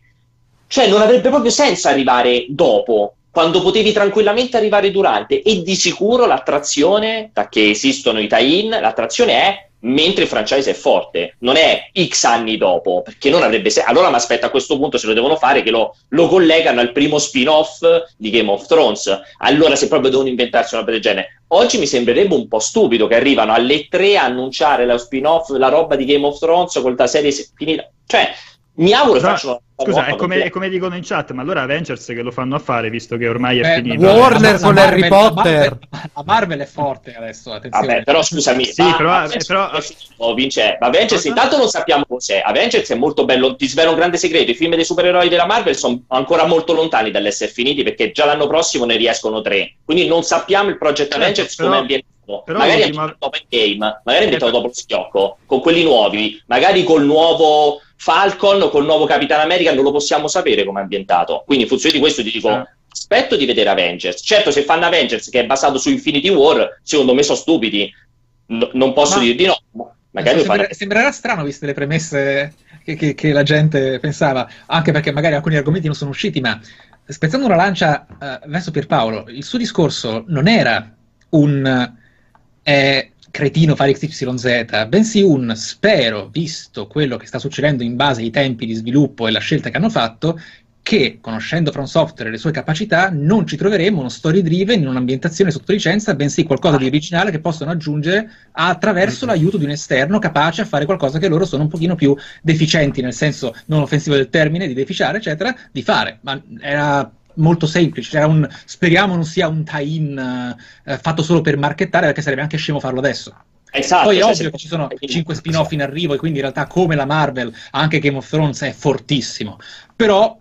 Speaker 4: cioè non avrebbe proprio senso arrivare dopo, quando potevi tranquillamente arrivare durante. E di sicuro l'attrazione, da che esistono i tie-in, l'attrazione è mentre il franchise è forte, non è X anni dopo, perché non avrebbe senso. Allora mi aspetta a questo punto se lo devono fare che lo, lo collegano al primo spin-off di Game of Thrones. Allora se proprio devono inventarsi una roba del genere. Oggi mi sembrerebbe un po' stupido che arrivano alle 3 a annunciare lo spin-off, la roba di Game of Thrones con la serie se- finita. Cioè, mi auguro che
Speaker 3: Però,
Speaker 4: facciano una
Speaker 3: Scusa, è come, è come dicono in chat, ma allora Avengers che lo fanno a fare visto che ormai è
Speaker 2: Eh,
Speaker 3: finito?
Speaker 5: Warner con Harry
Speaker 2: Marvel-
Speaker 5: Potter.
Speaker 2: La Marvel, la Marvel è forte adesso, attenzione.
Speaker 4: Vabbè, però scusami,
Speaker 3: Sì,
Speaker 4: ma-
Speaker 3: però-
Speaker 4: Avengers
Speaker 3: però-
Speaker 4: finito, Vince. Avengers
Speaker 3: Cosa?
Speaker 4: intanto non sappiamo cos'è. Avengers è molto bello, ti svelo un grande segreto, i film dei supereroi della Marvel sono ancora molto lontani dall'essere finiti perché già l'anno prossimo ne riescono tre. Quindi non sappiamo il Project
Speaker 3: Certo,
Speaker 4: Avengers
Speaker 3: però-
Speaker 4: come ambientato.
Speaker 3: Però
Speaker 4: magari è
Speaker 3: l'ultima-
Speaker 4: ambientato dopo Endgame, magari ambientato
Speaker 3: Eh,
Speaker 4: dopo lo schiocco, con quelli nuovi, magari col nuovo Falcon o col nuovo Capitan America, non lo possiamo sapere come è ambientato. Quindi in funzione di questo ti dico...
Speaker 3: Eh.
Speaker 4: Aspetto di vedere Avengers. Certo, se fanno Avengers che è basato su Infinity War, secondo me sono stupidi. No- non posso
Speaker 2: Ma-
Speaker 4: dire di no. Magari
Speaker 2: Sembra-
Speaker 4: fanno.
Speaker 2: sembrerà strano viste le premesse che, che- che la gente pensava, anche perché magari alcuni argomenti non sono usciti, ma spezzando una lancia eh, verso Pierpaolo, il suo discorso non era un eh, cretino fare XYZ, bensì un spero, visto quello che sta succedendo in base ai tempi di sviluppo e la scelta che hanno fatto, che conoscendo From Software e le sue capacità non ci troveremo uno story driven in un'ambientazione sotto licenza, bensì qualcosa di originale che possono aggiungere attraverso l'aiuto di un esterno capace a fare qualcosa che loro sono un pochino più deficienti, nel senso non offensivo del termine, di deficiare, eccetera, di fare. Ma era molto semplice. Cioè un, speriamo non sia un tie-in eh, fatto solo per marchettare, perché sarebbe anche scemo farlo adesso.
Speaker 4: Esatto,
Speaker 2: Poi è
Speaker 4: cioè,
Speaker 2: ovvio
Speaker 4: se-
Speaker 2: che ci sono 5 spin-off in arrivo e quindi in realtà come la Marvel anche Game of Thrones è fortissimo. Però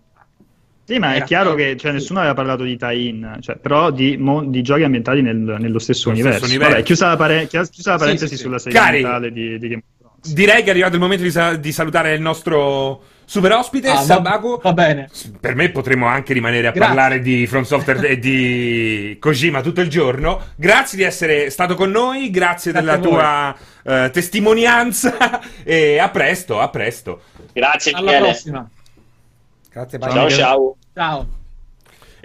Speaker 3: Sì, ma è
Speaker 2: Era-
Speaker 3: chiaro che cioè, nessuno aveva parlato di tie-in, cioè, però di, mo- di giochi ambientati nel- nello stesso
Speaker 1: Nello
Speaker 3: universo.
Speaker 1: stesso universo.
Speaker 3: Vabbè, chiusa la, pare- chiusa la parentesi
Speaker 2: sì, sì.
Speaker 3: sulla serie
Speaker 1: Cari.
Speaker 3: di, di Game of Thrones.
Speaker 1: Direi che è arrivato il momento di, sa- di salutare il nostro super ospite,
Speaker 2: ah, va,
Speaker 1: Sabaku.
Speaker 2: va bene.
Speaker 1: Per me potremmo anche rimanere a
Speaker 2: Grazie.
Speaker 1: parlare di From Software e di Kojima tutto il giorno. Grazie di essere stato con noi, grazie,
Speaker 2: Grazie
Speaker 1: della tua eh, testimonianza e a presto, a presto.
Speaker 4: Grazie
Speaker 2: Alla
Speaker 4: Michele.
Speaker 2: prossima.
Speaker 5: Grazie,
Speaker 3: Ciao,
Speaker 4: Ciao ciao.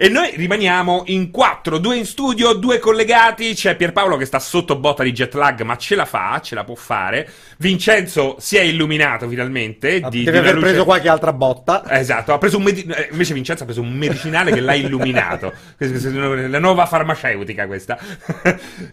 Speaker 1: E noi rimaniamo in quattro, due in studio, due collegati. C'è Pierpaolo che sta sotto botta di jet lag, ma ce la fa, ce la può fare. Vincenzo si è illuminato finalmente. Di,
Speaker 5: Deve
Speaker 1: di
Speaker 5: aver
Speaker 1: luce-
Speaker 5: preso qualche altra botta.
Speaker 1: Esatto, ha preso un medi- eh, invece Vincenzo ha preso un medicinale che l'ha illuminato. La nuova farmaceutica questa.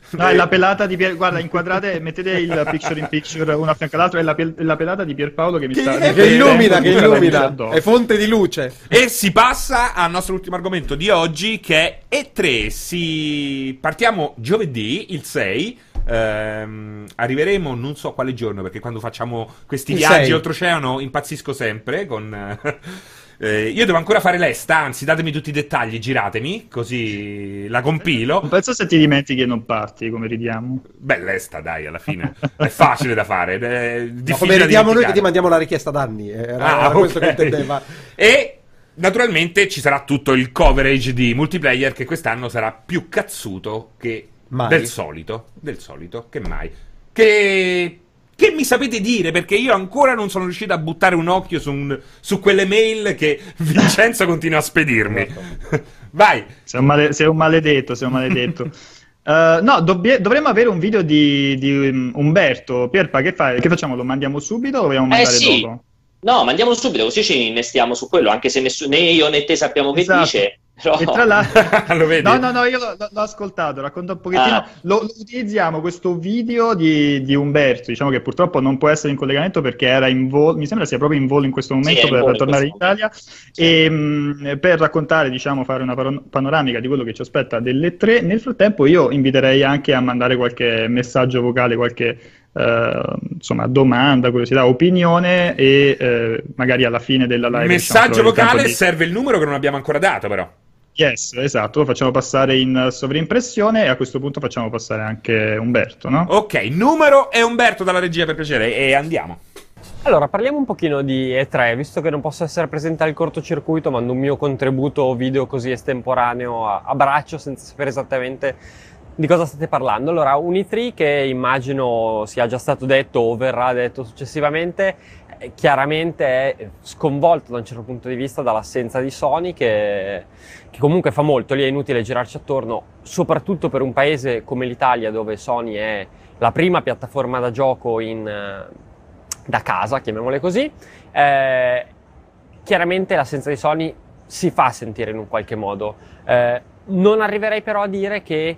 Speaker 3: No, è la pelata di Pier... Guarda, inquadrate, mettete il picture in picture uno a fianco all'altro, è la, pel- la pelata di Pierpaolo che mi
Speaker 1: Che-
Speaker 3: sta...
Speaker 1: che
Speaker 5: Che illumina, che illumina. È fonte di luce.
Speaker 1: E si passa al nostro ultimo argomento di oggi che è E3. Si... Partiamo giovedì, il 6. Ehm, arriveremo non so quale giorno perché quando facciamo questi
Speaker 5: Il
Speaker 1: viaggi
Speaker 5: 6.
Speaker 1: oltreoceano impazzisco sempre con... eh, io devo ancora fare l'esta, anzi datemi tutti i dettagli, giratemi, così la compilo.
Speaker 3: Non penso se ti dimentichi e non parti, come ridiamo.
Speaker 1: Beh, l'esta, dai, alla fine è facile da fare. È difficile
Speaker 5: come
Speaker 1: da
Speaker 5: vediamo noi che ti mandiamo la richiesta d'anni. Era,
Speaker 1: Ah,
Speaker 5: era questo
Speaker 1: ok.
Speaker 5: che intendeva.
Speaker 1: E naturalmente ci sarà tutto il coverage di multiplayer che quest'anno sarà più cazzuto che
Speaker 5: Mai.
Speaker 1: del solito. Del solito, che mai. Che. Che mi sapete dire? Perché io ancora non sono riuscito a buttare un occhio su, un- su quelle mail che Vincenzo continua a spedirmi. Vai.
Speaker 3: Sei un, male- sei un maledetto, sei un maledetto. Eh, no, dobbie- dovremmo avere un video di, di, um, Umberto. Pierpa, che, fai? che facciamo? Lo mandiamo subito o lo vogliamo
Speaker 4: Eh
Speaker 3: mandare
Speaker 4: sì,
Speaker 3: dopo?
Speaker 4: No, mandiamolo subito così ci innestiamo su quello, anche se nessuno, né io né te sappiamo che
Speaker 3: Esatto.
Speaker 4: dice. Però...
Speaker 3: E tra l'altro...
Speaker 1: Lo vedi?
Speaker 3: No, no, no, io l'ho, l'ho ascoltato, racconto un pochettino.
Speaker 4: Ah.
Speaker 3: Lo, lo utilizziamo questo video di, di Umberto, diciamo che purtroppo non può essere in collegamento perché era in volo, mi sembra sia proprio in volo in questo momento
Speaker 4: in
Speaker 3: per
Speaker 4: in
Speaker 3: tornare in Italia e mh, per raccontare, diciamo, fare una paro- panoramica di quello che ci aspetta delle tre. Nel frattempo io inviterei anche a mandare qualche messaggio vocale, qualche eh, insomma, domanda, curiosità, opinione e eh, magari alla fine della live
Speaker 1: Messaggio vocale,
Speaker 3: di-
Speaker 1: serve il numero che non abbiamo ancora dato, però.
Speaker 3: Yes, esatto, lo facciamo passare in sovrimpressione e a questo punto facciamo passare anche Umberto, no?
Speaker 1: Ok, numero e Umberto dalla regia per piacere. E andiamo.
Speaker 6: Allora, parliamo un pochino di E3, visto che non posso essere presente al cortocircuito, mando un mio contributo video così estemporaneo a, a braccio senza sapere esattamente di cosa state parlando. Allora, un E3 che immagino sia già stato detto o verrà detto successivamente, eh, chiaramente è sconvolto da un certo punto di vista dall'assenza di Sony che, che comunque fa molto, lì è inutile girarci attorno, soprattutto per un paese come l'Italia dove Sony è la prima piattaforma da gioco in, eh, da casa, chiamiamole così. Eh, chiaramente l'assenza di Sony si fa sentire in un qualche modo. Eh, non arriverei però a dire che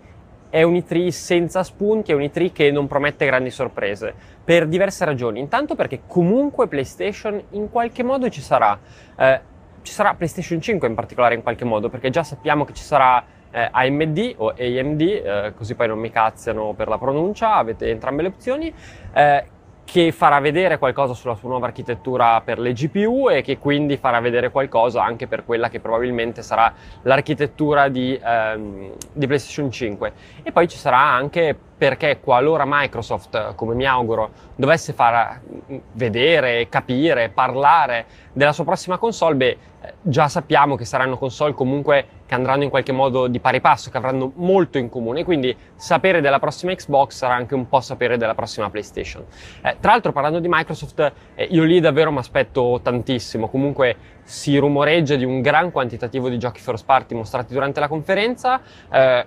Speaker 6: è un E3 senza spunti, è un E3 che non promette grandi sorprese, per diverse ragioni. Intanto perché comunque PlayStation in qualche modo ci sarà. Eh, ci sarà PlayStation 5 in particolare in qualche modo, perché già sappiamo che ci sarà eh, AMD o AMD, eh, così poi non mi cazziano per la pronuncia, avete entrambe le opzioni, eh, che farà vedere qualcosa sulla sua nuova architettura per le GPU e che quindi farà vedere qualcosa anche per quella che probabilmente sarà l'architettura di, ehm, di PlayStation 5. E poi ci sarà anche perché qualora Microsoft, come mi auguro, dovesse far mm, vedere, capire, parlare della sua prossima console, beh, eh, già sappiamo che saranno console comunque che andranno in qualche modo di pari passo, che avranno molto in comune, quindi sapere della prossima Xbox sarà anche un po' sapere della prossima PlayStation. Eh, tra l'altro parlando di Microsoft, eh, io lì davvero mi aspetto tantissimo, comunque si rumoreggia di un gran quantitativo di giochi first party mostrati durante la conferenza, eh,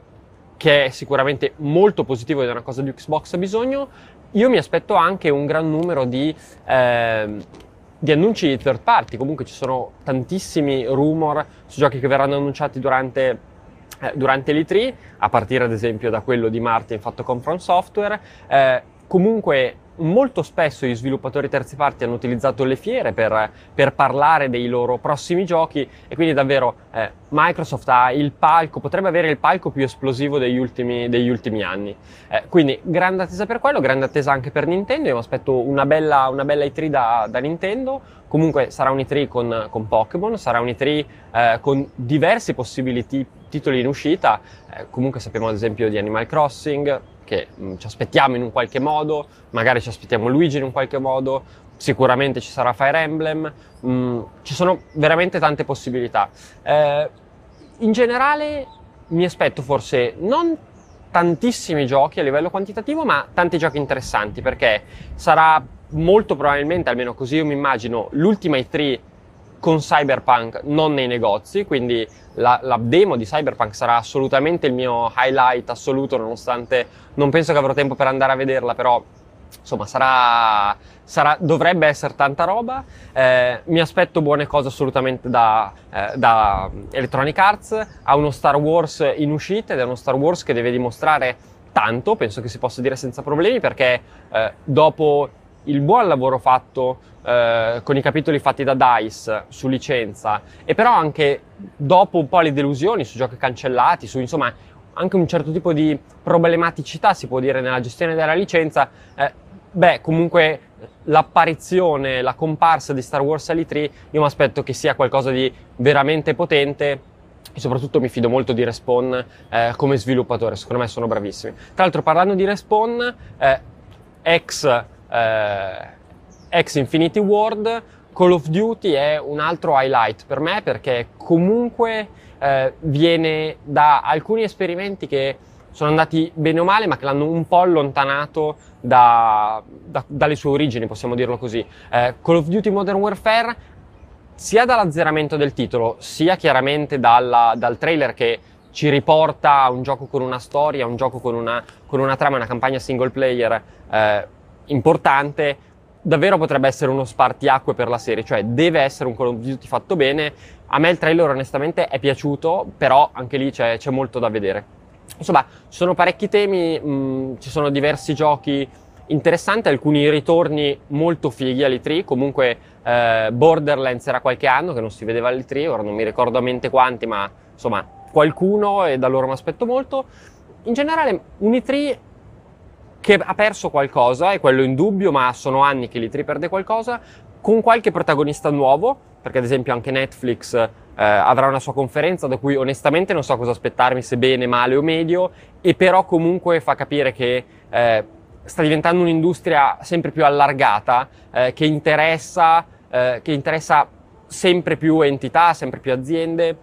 Speaker 6: che è sicuramente molto positivo ed è una cosa di Xbox ha bisogno. Io mi aspetto anche un gran numero di, ehm, di annunci di third party, comunque ci sono tantissimi rumor su giochi che verranno annunciati durante, eh, durante l'E3, a partire ad esempio da quello di Martin fatto con From Software. Eh, comunque molto spesso gli sviluppatori terzi parti hanno utilizzato le fiere per, per parlare dei loro prossimi giochi e quindi davvero eh, Microsoft ha il palco, potrebbe avere il palco più esplosivo degli ultimi, degli ultimi anni. Eh, quindi grande attesa per quello, grande attesa anche per Nintendo. Io mi aspetto una bella, una bella E3 da, da Nintendo. Comunque sarà un E3 con, con Pokémon, sarà un E3 eh, con diversi possibili t- titoli in uscita. Eh, comunque sappiamo ad esempio di Animal Crossing, che mh, mm, ci aspettiamo in un qualche modo, magari ci aspettiamo Luigi in un qualche modo, sicuramente ci sarà Fire Emblem, mh, mm, ci sono veramente tante possibilità. Eh, in generale mi aspetto forse non tantissimi giochi a livello quantitativo, ma tanti giochi interessanti perché sarà molto probabilmente, almeno così io mi immagino, l'ultima E3 con Cyberpunk non nei negozi, quindi la, la, demo di Cyberpunk sarà assolutamente il mio highlight assoluto, nonostante non penso che avrò tempo per andare a vederla, però insomma sarà, sarà, dovrebbe essere tanta roba. Eh, mi aspetto buone cose assolutamente da, eh, da, Electronic Arts. Ha uno Star Wars in uscita ed è uno Star Wars che deve dimostrare tanto, penso che si possa dire senza problemi, perché eh, dopo il buon lavoro fatto eh, con i capitoli fatti da DICE su licenza. E però anche dopo un po' le delusioni su giochi cancellati, su insomma anche un certo tipo di problematicità si può dire nella gestione della licenza, eh, beh comunque l'apparizione, la comparsa di Star Wars all'E3 io mi aspetto che sia qualcosa di veramente potente. E soprattutto mi fido molto di Respawn eh, come sviluppatore, secondo me sono bravissimi. Tra l'altro parlando di Respawn, eh, ex, eh, ex Infinity Ward, Call of Duty è un altro highlight per me perché comunque eh, viene da alcuni esperimenti che sono andati bene o male, ma che l'hanno un po' allontanato da, da, dalle sue origini, possiamo dirlo così. Eh, Call of Duty Modern Warfare, sia dall'azzeramento del titolo, sia chiaramente dalla, dal trailer che ci riporta a un gioco con una storia, un gioco con una, con una trama, una campagna single player eh, importante, davvero potrebbe essere uno spartiacque per la serie, cioè deve essere un Call of Duty fatto bene. A me il trailer onestamente è piaciuto, però anche lì c'è, c'è molto da vedere. Insomma, ci sono parecchi temi, mh, mm, ci sono diversi giochi interessanti, alcuni ritorni molto fighi all'E3, comunque eh, Borderlands era qualche anno che non si vedeva all'E3, ora non mi ricordo a mente quanti, ma insomma qualcuno e da loro mi aspetto molto. In generale un E3 che ha perso qualcosa, è quello in dubbio, ma sono anni che l'E3 perde qualcosa, con qualche protagonista nuovo, perché ad esempio anche Netflix eh, avrà una sua conferenza da cui onestamente non so cosa aspettarmi, se bene, male o medio, e però comunque fa capire che eh, sta diventando un'industria sempre più allargata, eh, che, interessa, eh, che interessa sempre più entità, sempre più aziende,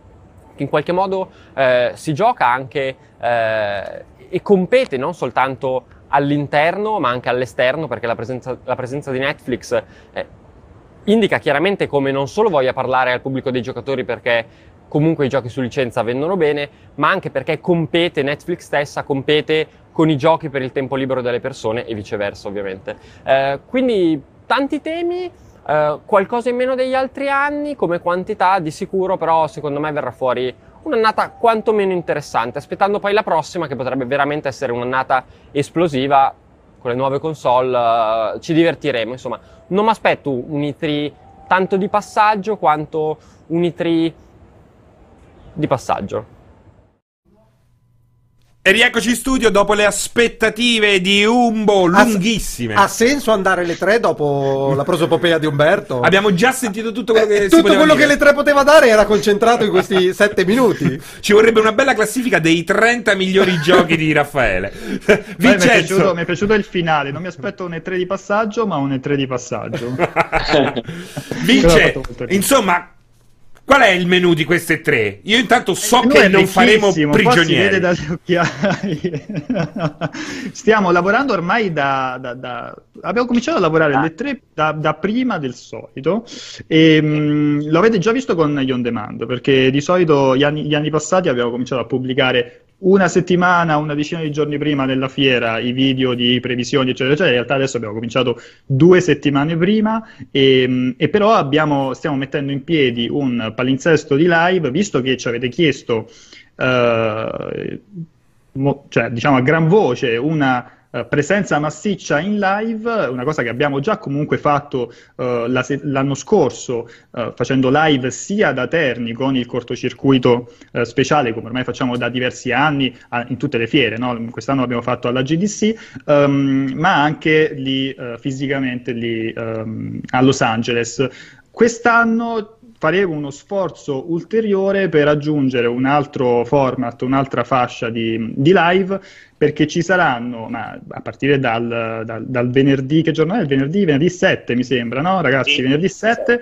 Speaker 6: che in qualche modo eh, si gioca anche eh, e compete non soltanto all'interno ma anche all'esterno perché la presenza, la presenza di Netflix indica chiaramente come non solo voglia parlare al pubblico dei giocatori perché comunque i giochi su licenza vendono bene, ma anche perché compete, Netflix stessa compete con i giochi per il tempo libero delle persone e viceversa ovviamente. Eh, quindi tanti temi, eh, qualcosa in meno degli altri anni come quantità di sicuro, però secondo me verrà fuori un'annata quantomeno interessante, aspettando poi la prossima che potrebbe veramente essere un'annata esplosiva con le nuove console, uh, ci divertiremo, insomma, non mi aspetto un E3 tanto di passaggio quanto un E3 di passaggio.
Speaker 1: E rieccoci in studio dopo le aspettative di Umbo lunghissime.
Speaker 5: Ha, ha senso andare alle tre dopo la prosopopea di Umberto?
Speaker 1: Abbiamo già sentito tutto quello che
Speaker 5: eh, Tutto quello dire. che le tre poteva dare era concentrato in questi sette minuti.
Speaker 1: Ci vorrebbe una bella classifica dei 30 migliori giochi di Raffaele.
Speaker 3: Vincenzo. Mi è, piaciuto, mi è, piaciuto, il finale. Non mi aspetto un E3 di passaggio, ma un E3 di passaggio.
Speaker 1: Vince, insomma, Qual è il menù di queste tre? Io intanto so che non faremo prigionieri.
Speaker 3: Stiamo lavorando ormai da, da, da, Abbiamo cominciato a lavorare ah. le tre da, da, prima del solito e mh, lo avete già visto con gli on demand perché di solito gli anni, gli anni passati abbiamo cominciato a pubblicare una settimana, una decina di giorni prima della fiera i video di previsioni, eccetera, eccetera. In realtà adesso abbiamo cominciato due settimane prima e, e però abbiamo, stiamo mettendo in piedi un palinsesto di live, visto che ci avete chiesto, uh, mo, cioè, diciamo a gran voce, una uh, presenza massiccia in live, una cosa che abbiamo già comunque fatto uh, la se- l'anno scorso, uh, facendo live sia da Terni con il cortocircuito speciale, come ormai facciamo da diversi anni a- in tutte le fiere, no? quest'anno l'abbiamo fatto alla GDC, um, ma anche lì fisicamente lì um, a Los Angeles. Quest'anno faremo uno sforzo ulteriore per aggiungere un altro format, un'altra fascia di, di live, perché ci saranno, ma a partire dal, dal, dal venerdì, che giorno è? Il venerdì? Venerdì 7 mi sembra, no ragazzi? Sì, venerdì 7.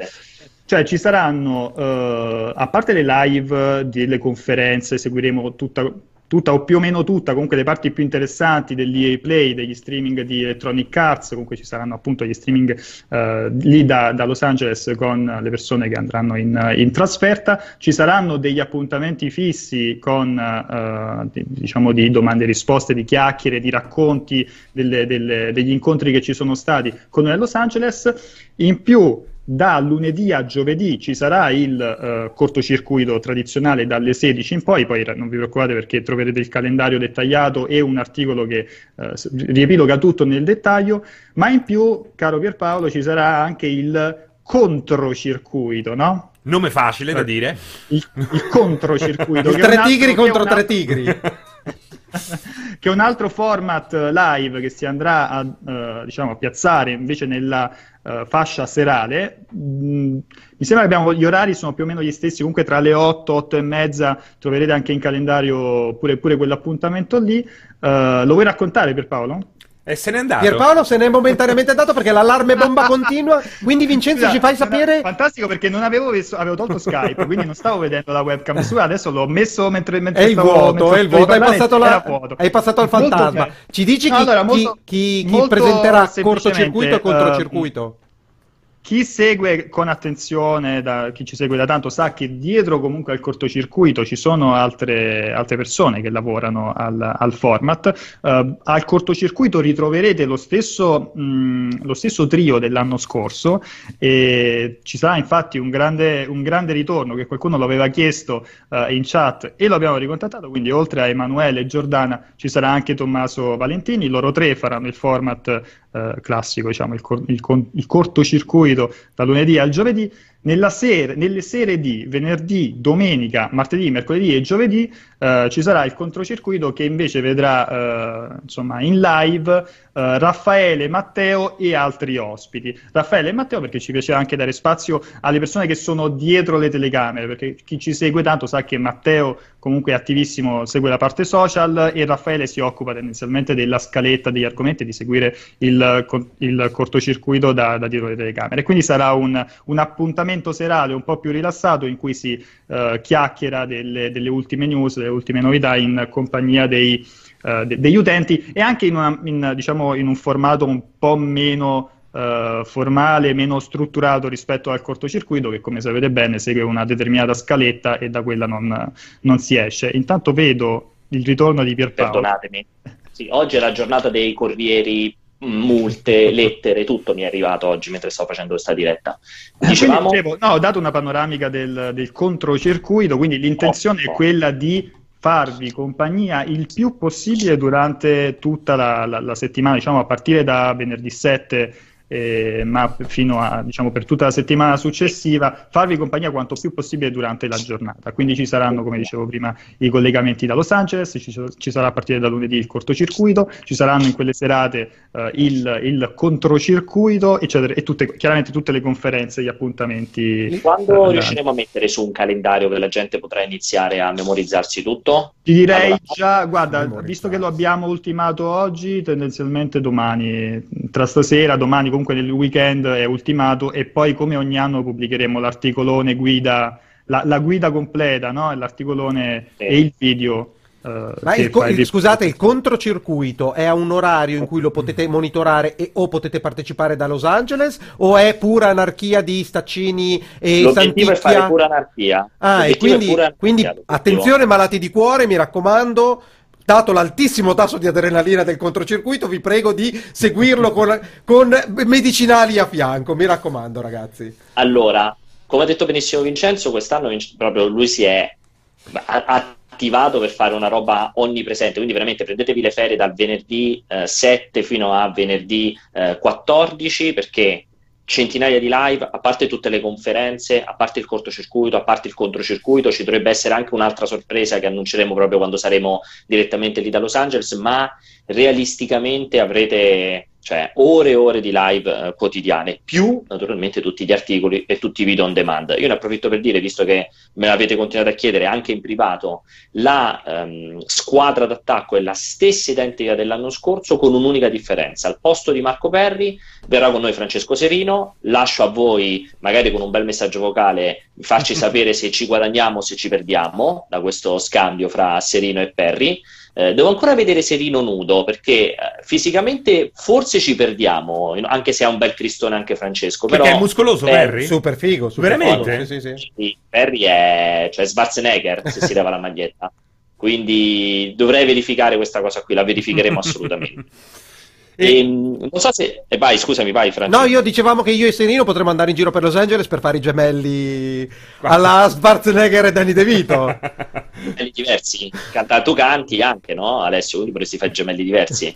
Speaker 3: Cioè ci saranno, uh, a parte le live delle conferenze, seguiremo tutta tutta o più o meno tutta, comunque le parti più interessanti degli Play, degli streaming di Electronic Arts, comunque ci saranno appunto gli streaming uh, lì da, da, Los Angeles con le persone che andranno in, in trasferta, ci saranno degli appuntamenti fissi con uh, di, diciamo di domande e risposte, di chiacchiere, di racconti delle, delle, degli incontri che ci sono stati con Los Angeles, in più da lunedì a giovedì ci sarà il uh, cortocircuito tradizionale dalle 16 in poi, poi non vi preoccupate perché troverete il calendario dettagliato e un articolo che uh, riepiloga tutto nel dettaglio, ma in più, caro Pierpaolo, ci sarà anche il controcircuito, no?
Speaker 1: Nome facile da dire.
Speaker 3: Il, il controcircuito.
Speaker 5: tre tigri contro tre tigri.
Speaker 3: che è un altro format live che si andrà a, uh, diciamo, a piazzare invece nella uh, fascia serale. Mm, mi sembra che abbiamo, gli orari sono più o meno gli stessi, comunque tra le 8, 8 e mezza troverete anche in calendario pure, pure quell'appuntamento lì. Uh, lo vuoi raccontare per Paolo?
Speaker 1: E se n'è andato.
Speaker 5: Pierpaolo se n'è momentaneamente andato perché l'allarme bomba continua. Quindi, Vincenzo, Scusa, ci fai sapere.
Speaker 3: Fantastico perché non avevo visto, avevo tolto Skype, quindi non stavo vedendo la webcam sua. Adesso l'ho messo mentre, mentre
Speaker 5: è il
Speaker 3: stavo,
Speaker 5: vuoto, è il vuoto. Hai passato, la... hai passato al fantasma. Ci dici chi, allora, molto, chi, chi, chi presenterà cortocircuito e controcircuito?
Speaker 3: Uh, chi segue con attenzione, da, chi ci segue da tanto, sa che dietro comunque al cortocircuito ci sono altre, altre persone che lavorano al, al format. Uh, al cortocircuito ritroverete lo stesso, mh, lo stesso, trio dell'anno scorso e ci sarà infatti un grande, un grande ritorno che qualcuno lo aveva chiesto uh, in chat e lo abbiamo ricontattato, quindi oltre a Emanuele e Giordana ci sarà anche Tommaso Valentini, loro tre faranno il format uh, classico, diciamo, il, cor- il, con- il cortocircuito seguito da lunedì al giovedì, sere, nelle sere di venerdì, domenica, martedì, mercoledì e giovedì eh, ci sarà il controcircuito che invece vedrà eh, insomma, in live eh, Raffaele, Matteo e altri ospiti. Raffaele e Matteo perché ci piace anche dare spazio alle persone che sono dietro le telecamere, perché chi ci segue tanto sa che Matteo comunque è attivissimo, segue la parte social e Raffaele si occupa tendenzialmente della scaletta degli argomenti, di seguire il, il cortocircuito da, da, dietro le telecamere. Quindi sarà un, un, appuntamento serale un po' più rilassato in cui si uh, chiacchiera delle, delle ultime news, delle ultime novità in compagnia dei uh, de- degli utenti e anche in, una, in, diciamo, in, un formato un po' meno uh, formale, meno strutturato rispetto al cortocircuito che come sapete bene segue una determinata scaletta e da quella non, non si esce. Intanto vedo il ritorno di Pierpaolo.
Speaker 4: Perdonatemi. Sì, oggi è la giornata dei corrieri multe, lettere, tutto mi è arrivato oggi mentre sto facendo questa diretta.
Speaker 3: Ah, Dicevamo... Dicevo, no, ho dato una panoramica del, del controcircuito, quindi l'intenzione oh, oh. è quella di farvi compagnia il più possibile durante tutta la, la, la settimana, diciamo a partire da venerdì 7 eh, ma fino a diciamo per tutta la settimana successiva farvi compagnia quanto più possibile durante la giornata. Quindi ci saranno, come dicevo prima, i collegamenti da Los Angeles, ci, ci sarà a partire da lunedì il cortocircuito, ci saranno in quelle serate eh, il, il, controcircuito, eccetera, e tutte, chiaramente tutte le conferenze, gli appuntamenti.
Speaker 4: Quando eh, riusciremo a mettere su un calendario che la gente potrà iniziare a memorizzarsi tutto?
Speaker 3: Ti direi allora, già, guarda, visto che lo abbiamo ultimato oggi, tendenzialmente domani, tra stasera, domani comunque nel weekend è ultimato e poi come ogni anno pubblicheremo l'articolone guida, la, la guida completa, no? l'articolone sì. e il video.
Speaker 5: Uh, Ma il, il, scusate, il controcircuito è a un orario in cui lo potete monitorare e, o potete partecipare da Los Angeles o è pura anarchia di Staccini e
Speaker 4: L'obiettivo Santizia? è fare pura anarchia.
Speaker 5: Ah, e quindi, anarchia, quindi attenzione malati di cuore, mi raccomando, dato l'altissimo tasso di adrenalina del controcircuito, vi prego di seguirlo con, con medicinali a fianco, mi raccomando ragazzi.
Speaker 4: Allora, come ha detto benissimo Vincenzo, quest'anno proprio lui si è... attivato per fare una roba onnipresente, quindi veramente prendetevi le ferie dal venerdì eh, 7 fino a venerdì eh, 14 perché centinaia di live, a parte tutte le conferenze, a parte il cortocircuito, a parte il controcircuito, ci dovrebbe essere anche un'altra sorpresa che annunceremo proprio quando saremo direttamente lì da Los Angeles, ma realisticamente avrete cioè ore e ore di live eh, quotidiane, più naturalmente tutti gli articoli e tutti i video on demand. Io ne approfitto per dire, visto che me l'avete continuato a chiedere anche in privato, la ehm, squadra d'attacco è la stessa identica dell'anno scorso, con un'unica differenza. Al posto di Marco Perri verrà con noi Francesco Serino, lascio a voi, magari con un bel messaggio vocale, farci sapere se ci guadagniamo o se ci perdiamo da questo scambio fra Serino e Perri. Eh, devo ancora vedere Serino nudo perché eh, fisicamente forse ci perdiamo, anche se ha un bel cristone anche Francesco.
Speaker 1: Perché
Speaker 4: però,
Speaker 1: è muscoloso
Speaker 4: eh,
Speaker 1: Perry?
Speaker 5: Super figo, super
Speaker 1: Veramente?
Speaker 5: sì, sì. sì,
Speaker 4: Perry è cioè Schwarzenegger se si leva la maglietta. Quindi dovrei verificare questa cosa qui, la verificheremo assolutamente.
Speaker 1: E-
Speaker 4: E, non so se. E vai, scusami, vai, Francesco.
Speaker 5: No, io dicevamo che io e Serino potremmo andare in giro per Los Angeles per fare i gemelli alla Schwarzenegger e Danny DeVito.
Speaker 4: Gemelli diversi. Canta- tu canti anche, no? Alessio, quindi potresti fare gemelli diversi.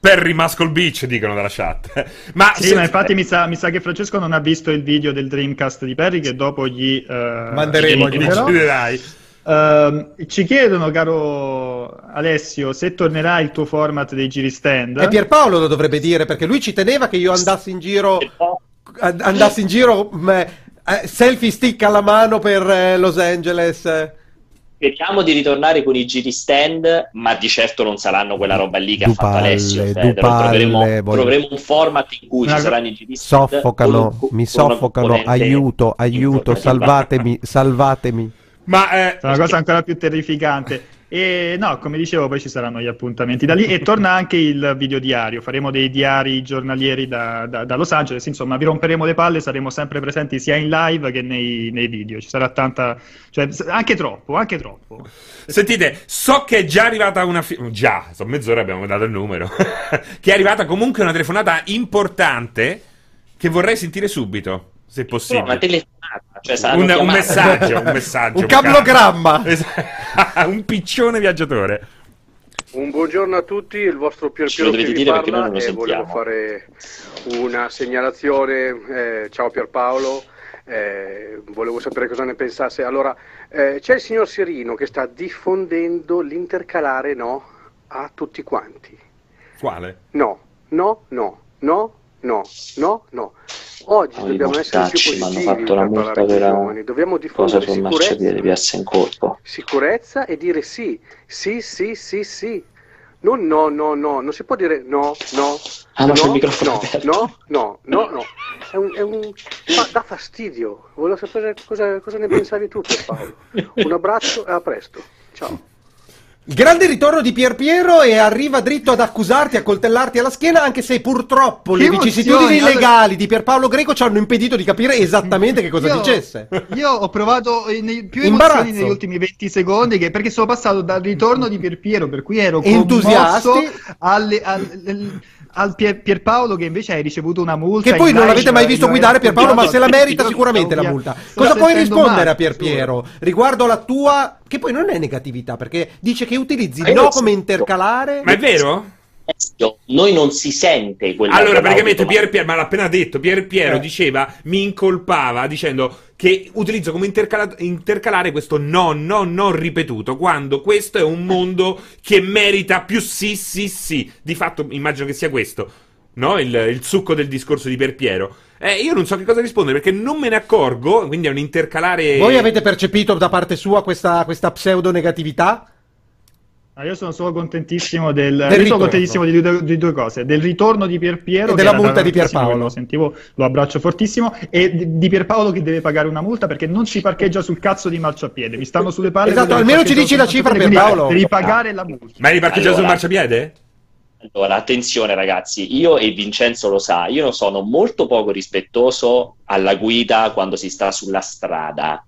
Speaker 1: Perry Muscle Beach, dicono dalla chat. Ma,
Speaker 3: Sì,
Speaker 1: se-
Speaker 3: ma infatti mi sa, mi sa che Francesco non ha visto il video del Dreamcast di Perry che dopo gli... eh,
Speaker 5: Manderemo,
Speaker 3: gli
Speaker 5: gli
Speaker 3: dirò.
Speaker 1: deciderai.
Speaker 3: Ehm, ci chiedono, caro Alessio, se tornerà il tuo format dei giri stand.
Speaker 5: E Pierpaolo lo dovrebbe dire perché lui ci teneva che io andassi in giro, andassi in giro mh, eh, selfie stick alla mano per eh, Los Angeles.
Speaker 4: Speriamo di ritornare con i giri stand, ma di certo non saranno quella roba lì che
Speaker 5: Du
Speaker 4: ha fatto
Speaker 5: palle,
Speaker 4: Alessio.
Speaker 5: palle,
Speaker 4: troveremo,
Speaker 5: voglio-
Speaker 4: troveremo un format in cui
Speaker 3: Una
Speaker 4: ci saranno i giri stand.
Speaker 5: Soffocano,
Speaker 4: con
Speaker 5: mi soffocano, aiuto, aiuto, salvatemi, salvatemi.
Speaker 1: Ma eh,
Speaker 3: È una cosa ancora più terrificante. E no, come dicevo, poi ci saranno gli appuntamenti da lì e torna anche il video diario. Faremo dei diari giornalieri da, da- da Los Angeles. Insomma, vi romperemo le palle, saremo sempre presenti sia in live che nei, nei video. Ci sarà tanta, cioè, anche troppo, anche troppo.
Speaker 1: Sentite, so che è già arrivata una. Fi- già, sono mezz'ora abbiamo dato il numero. che è arrivata comunque una telefonata importante che vorrei sentire subito, se
Speaker 4: No,
Speaker 1: possibile.
Speaker 4: una telefonata, cioè
Speaker 1: un, un messaggio, un messaggio.
Speaker 5: Un cablogramma.
Speaker 1: Un piccione viaggiatore.
Speaker 7: Un buongiorno a tutti, il vostro Pier Piero che vi parla
Speaker 4: non lo
Speaker 7: e volevo
Speaker 4: sentiamo.
Speaker 7: fare una segnalazione. eh, ciao Pierpaolo, eh, volevo sapere cosa ne pensasse. Allora, eh, c'è il signor Serino che sta diffondendo l'intercalare no a tutti quanti.
Speaker 1: Quale?
Speaker 7: No, no, no, no, no, no, no. Oggi
Speaker 4: i
Speaker 7: dobbiamo essere più
Speaker 4: mortacci mi hanno
Speaker 7: positivi
Speaker 4: fatto la multa per
Speaker 7: giovani. Dobbiamo
Speaker 4: cosa
Speaker 7: diffondere
Speaker 4: sul
Speaker 7: sicurezza
Speaker 4: marciapiede piazza in corpo.
Speaker 7: sicurezza e dire sì, sì, sì, sì, sì. Non no, no, no, non si può dire no, no.
Speaker 4: Ah, c'è
Speaker 7: no,
Speaker 4: il microfono
Speaker 7: no,
Speaker 4: aperto.
Speaker 7: no, no, no, no. È un, è un... fa- dà fastidio. Volevo sapere cosa, cosa ne pensavi tu, Paolo. Un abbraccio e a presto. Ciao.
Speaker 5: Grande ritorno di Pier Piero e arriva dritto ad accusarti, a coltellarti alla schiena, anche se purtroppo
Speaker 3: Che
Speaker 5: le vicissitudini!
Speaker 3: Allora-
Speaker 5: legali di Pierpaolo Greco ci hanno impedito di capire esattamente che cosa
Speaker 3: Io-
Speaker 5: dicesse.
Speaker 3: Io ho provato eh, nei- più emozioni negli ultimi 20 secondi che- perché sono passato dal ritorno di Pierpiero, per cui ero
Speaker 5: Entusiasti.
Speaker 3: commosso, alle- al, al Pier- Pierpaolo che invece hai ricevuto una multa.
Speaker 5: Che poi non l'avete mai visto guidare Pierpaolo, ma se la merita sicuramente la multa. Cosa puoi rispondere a Pier Piero riguardo la tua, che poi non è negatività, perché dice che utilizzi no come intercalare.
Speaker 1: Ma è vero?
Speaker 4: Alessio, Noi non si sente quella
Speaker 1: Allora, praticamente Pier Piero, ma l'ha appena detto, Pier Piero
Speaker 5: Eh.
Speaker 1: diceva, mi incolpava dicendo che utilizzo come intercala- intercalare questo no, no, no ripetuto, quando questo è un mondo che merita più sì, sì, sì. Di fatto immagino che sia questo, no? Il, il succo del discorso di Pier Piero. Eh, io non so che cosa rispondere perché non me ne accorgo, quindi è un intercalare...
Speaker 5: Voi avete percepito da parte sua questa, questa pseudo negatività?
Speaker 3: Ah, io sono solo contentissimo del, io
Speaker 5: ritorno.
Speaker 3: sono contentissimo di due, di due cose: del ritorno di Pierpiero
Speaker 5: E della multa di Pierpaolo.
Speaker 3: Lo sentivo, lo abbraccio fortissimo. E di, di Pierpaolo che deve pagare una multa perché non si parcheggia sul cazzo di marciapiede. Mi stanno sulle palle.
Speaker 5: Esatto, almeno ci dici la cifra,
Speaker 3: sul
Speaker 5: Pierpaolo.
Speaker 3: Devi pagare la multa.
Speaker 1: Ma eri parcheggiato sul
Speaker 4: Allora.
Speaker 1: marciapiede?
Speaker 4: Allora, attenzione ragazzi, io e Vincenzo lo sa, io sono molto poco rispettoso alla guida quando si sta sulla strada.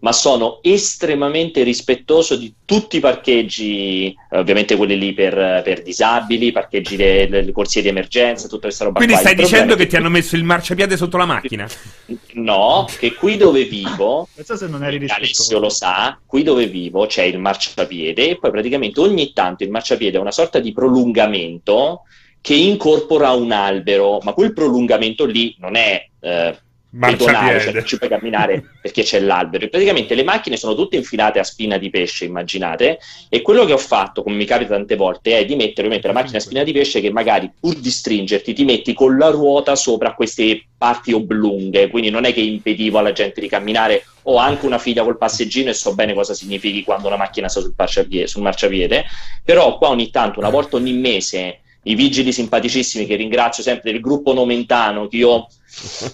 Speaker 4: Ma sono estremamente rispettoso di tutti i parcheggi, ovviamente quelli lì per, per disabili, parcheggi le, corsie di emergenza, tutta questa roba.
Speaker 1: Quindi
Speaker 4: qua.
Speaker 1: stai
Speaker 4: Il
Speaker 1: dicendo
Speaker 4: problema
Speaker 1: che ti hanno messo il marciapiede sotto la macchina?
Speaker 4: che- No, che qui dove vivo
Speaker 3: Non so se non eri
Speaker 4: Alessio lo sa, qui dove vivo c'è il marciapiede e poi praticamente ogni tanto il marciapiede è una sorta di prolungamento che incorpora un albero, ma quel prolungamento lì non è eh, pedonale, cioè non ci puoi camminare perché c'è l'albero. E praticamente le macchine sono tutte infilate a spina di pesce, immaginate, e quello che ho fatto, come mi capita tante volte, è di mettere ovviamente la macchina a spina di pesce che magari pur di stringerti ti metti con la ruota sopra queste parti oblunghe, quindi non è che impedivo alla gente di camminare. Ho anche una figlia col passeggino e so bene cosa significhi quando una macchina sta sul marciapiede, sul marciapiede, però qua ogni tanto, una volta ogni mese, i vigili simpaticissimi che ringrazio sempre del gruppo Nomentano, che io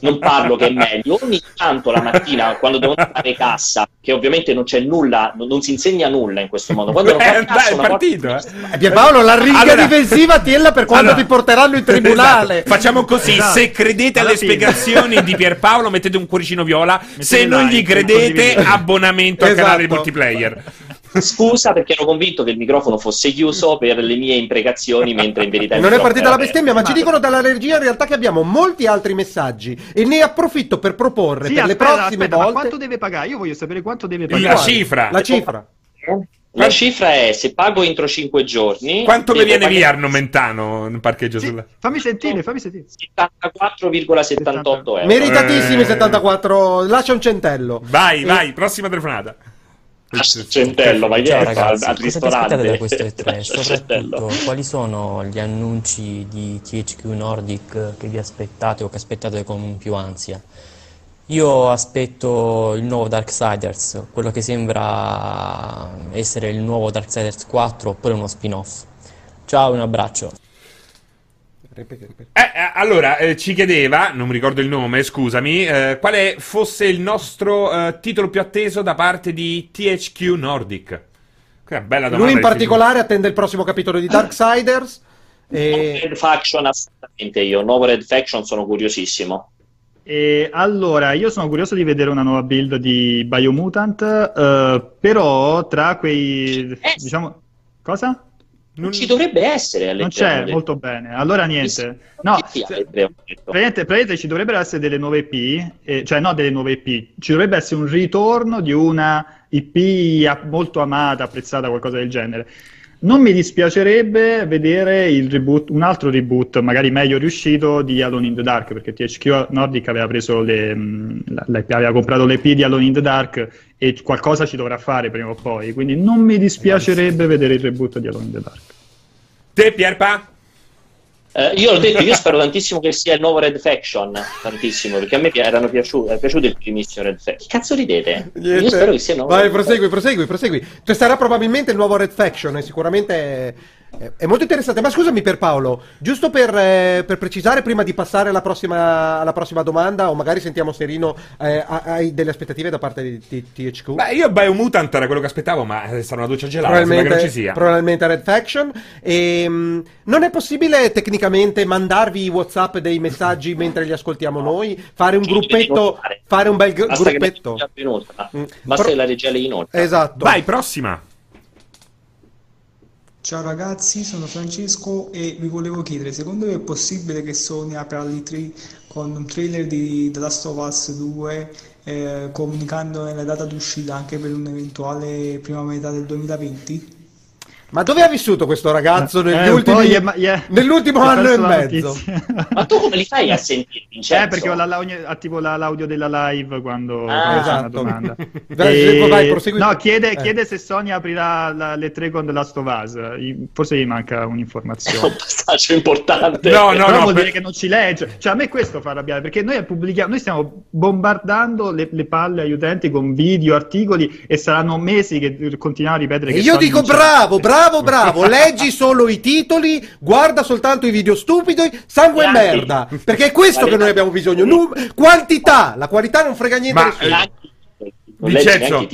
Speaker 4: non parlo che è meglio, ogni tanto la mattina quando devo fare cassa, che ovviamente non c'è nulla, non, non si insegna nulla in questo modo, quando devo
Speaker 1: Eh,
Speaker 4: fare cassa
Speaker 1: è
Speaker 4: volta-
Speaker 1: partito, eh.
Speaker 5: Pierpaolo, la riga
Speaker 1: Allora-
Speaker 5: difensiva tienla per quando
Speaker 1: Allora-
Speaker 5: ti porteranno in tribunale.
Speaker 1: Esatto. Facciamo così:
Speaker 3: Esatto.
Speaker 1: se credete
Speaker 3: Alla
Speaker 1: alle
Speaker 3: fine.
Speaker 1: spiegazioni di Pierpaolo, mettete un cuoricino viola. se
Speaker 3: Mettete
Speaker 1: non
Speaker 3: like,
Speaker 1: gli credete, abbonamento al
Speaker 5: Esatto.
Speaker 1: canale multiplayer.
Speaker 4: Scusa perché ero convinto che il microfono fosse chiuso per le mie imprecazioni, mentre in verità
Speaker 5: Non è partita la bestemmia, ma ci dicono dalla regia in realtà che abbiamo molti altri messaggi e ne approfitto per proporre
Speaker 3: Sì,
Speaker 5: per
Speaker 3: aspetta,
Speaker 5: le prossime
Speaker 3: aspetta, ma
Speaker 5: volte
Speaker 3: quanto deve pagare? Io voglio sapere quanto deve
Speaker 1: La
Speaker 3: pagare.
Speaker 1: cifra.
Speaker 5: la cifra.
Speaker 4: La cifra è se pago entro 5 giorni.
Speaker 1: Quanto mi viene
Speaker 4: pagare
Speaker 1: via Arno Mentano in parcheggio
Speaker 3: Sì,
Speaker 1: sulla...
Speaker 3: fammi sentire, fammi sentire.
Speaker 4: 74,78 euro.
Speaker 5: Meritatissimi
Speaker 1: Eh.
Speaker 5: 74, lascia un centello.
Speaker 1: Vai,
Speaker 5: E-
Speaker 1: vai, prossima telefonata.
Speaker 4: Ah, Centello, ma che
Speaker 8: Ciao
Speaker 4: è
Speaker 8: ragazzi,
Speaker 4: al, al ristorante?
Speaker 8: da questo E3?
Speaker 4: Centello.
Speaker 8: Soprattutto, quali sono gli annunci di THQ Nordic che vi aspettate o che aspettate con più ansia? Io aspetto il nuovo Darksiders, quello che sembra essere il nuovo Darksiders 4 oppure uno spin-off. Ciao, un abbraccio.
Speaker 5: Ripeti, ripeti.
Speaker 1: Eh, eh, allora, eh, ci chiedeva, non mi ricordo il nome, scusami, eh, quale fosse il nostro eh, titolo più atteso da parte di THQ Nordic. È una bella domanda.
Speaker 5: Lui in particolare attende il prossimo capitolo di Darksiders. E...
Speaker 4: Red Faction assolutamente io, nuovo Red Faction sono curiosissimo.
Speaker 3: E allora, io sono curioso di vedere una nuova build di Biomutant, eh, però tra quei...
Speaker 4: Eh.
Speaker 3: diciamo... Cosa?
Speaker 4: Non ci dovrebbe essere
Speaker 3: Non c'è,
Speaker 4: del-
Speaker 3: molto bene. Allora niente. No,
Speaker 4: detto.
Speaker 3: praticamente, praticamente ci dovrebbero essere delle nuove IP, eh, cioè no delle nuove IP, ci dovrebbe essere un ritorno di una IP molto amata, apprezzata, qualcosa del genere. Non mi dispiacerebbe vedere reboot, un altro reboot, magari meglio riuscito, di Alone in the Dark, perché THQ Nordic aveva le, mh, la- aveva comprato le IP di Alone in the Dark e qualcosa ci dovrà fare prima o poi, quindi non mi dispiacerebbe vedere il reboot di Alone in the Dark.
Speaker 1: Te, Pierpa?
Speaker 4: Eh, io l'ho detto, io spero tantissimo che sia il nuovo Red Faction, tantissimo, perché a me pi- erano piaciuti, è piaciuto il primissimo Red Faction. Che cazzo ridete?
Speaker 5: Niente.
Speaker 4: Io spero che sia il nuovo
Speaker 5: Vai,
Speaker 4: Red
Speaker 5: prosegui, prosegui, prosegui. Cioè, sarà probabilmente il nuovo Red Faction e sicuramente è, è molto interessante. Ma scusami per Paolo, giusto per, eh, per precisare prima di passare alla prossima, alla prossima domanda, o magari sentiamo Serino, eh, ha- hai delle aspettative da parte di, di THQ?
Speaker 1: Beh, io Biomutant era quello che aspettavo, ma eh, sarà una doccia gelata, sembra che non
Speaker 5: Probabilmente,
Speaker 1: ci sia.
Speaker 5: probabilmente Red Faction. E, mh, non è possibile tecnicamente mandarvi i WhatsApp dei messaggi mentre li ascoltiamo noi? Fare un gruppetto, fare un bel gru-
Speaker 4: Basta
Speaker 5: gruppetto?
Speaker 4: inoltra.
Speaker 5: Mm.
Speaker 4: Basta
Speaker 5: Pro-
Speaker 4: la regia le inoltra.
Speaker 5: Esatto.
Speaker 1: Vai, prossima.
Speaker 9: Ciao ragazzi, sono Francesco e vi volevo chiedere, secondo voi è possibile che Sony apra l'E3 con un trailer di The Last of Us 2 eh, comunicando la data d'uscita anche per un'eventuale prima metà del 2020?
Speaker 5: Ma dove ha vissuto questo ragazzo negli
Speaker 3: Eh,
Speaker 5: ultimi-
Speaker 3: gli è-
Speaker 5: nell'ultimo anno e mezzo?
Speaker 4: Ma tu come li fai a sentire, Vincenzo?
Speaker 3: Eh, perché ho la, la- attivo la- l'audio della live quando,
Speaker 4: Ah,
Speaker 3: c'è una
Speaker 5: esatto.
Speaker 3: domanda. E-
Speaker 5: vai, prosegui.
Speaker 3: No, chiede,
Speaker 5: Eh.
Speaker 3: chiede se Sony aprirà la- le tre con The Last of Us. Forse gli manca
Speaker 4: È un
Speaker 3: un'informazione.
Speaker 4: passaggio importante.
Speaker 1: No, no,
Speaker 3: Però
Speaker 1: no.
Speaker 3: vuol
Speaker 1: per-
Speaker 3: dire che non ci legge. Cioè, a me questo fa arrabbiare perché noi pubblichiamo, noi stiamo bombardando le, le palle agli utenti con video, articoli e saranno mesi che continuiamo a ripetere
Speaker 5: E
Speaker 3: che
Speaker 5: io
Speaker 3: Sony
Speaker 5: dico
Speaker 3: c'è.
Speaker 5: bravo, bravo, bravo, leggi solo i titoli, guarda soltanto i video stupidi, sangue e merda, perché è questo che noi abbiamo bisogno, quantità, la qualità non frega niente a
Speaker 1: Ma,
Speaker 5: nessuno.
Speaker 1: eh, Vincenzo.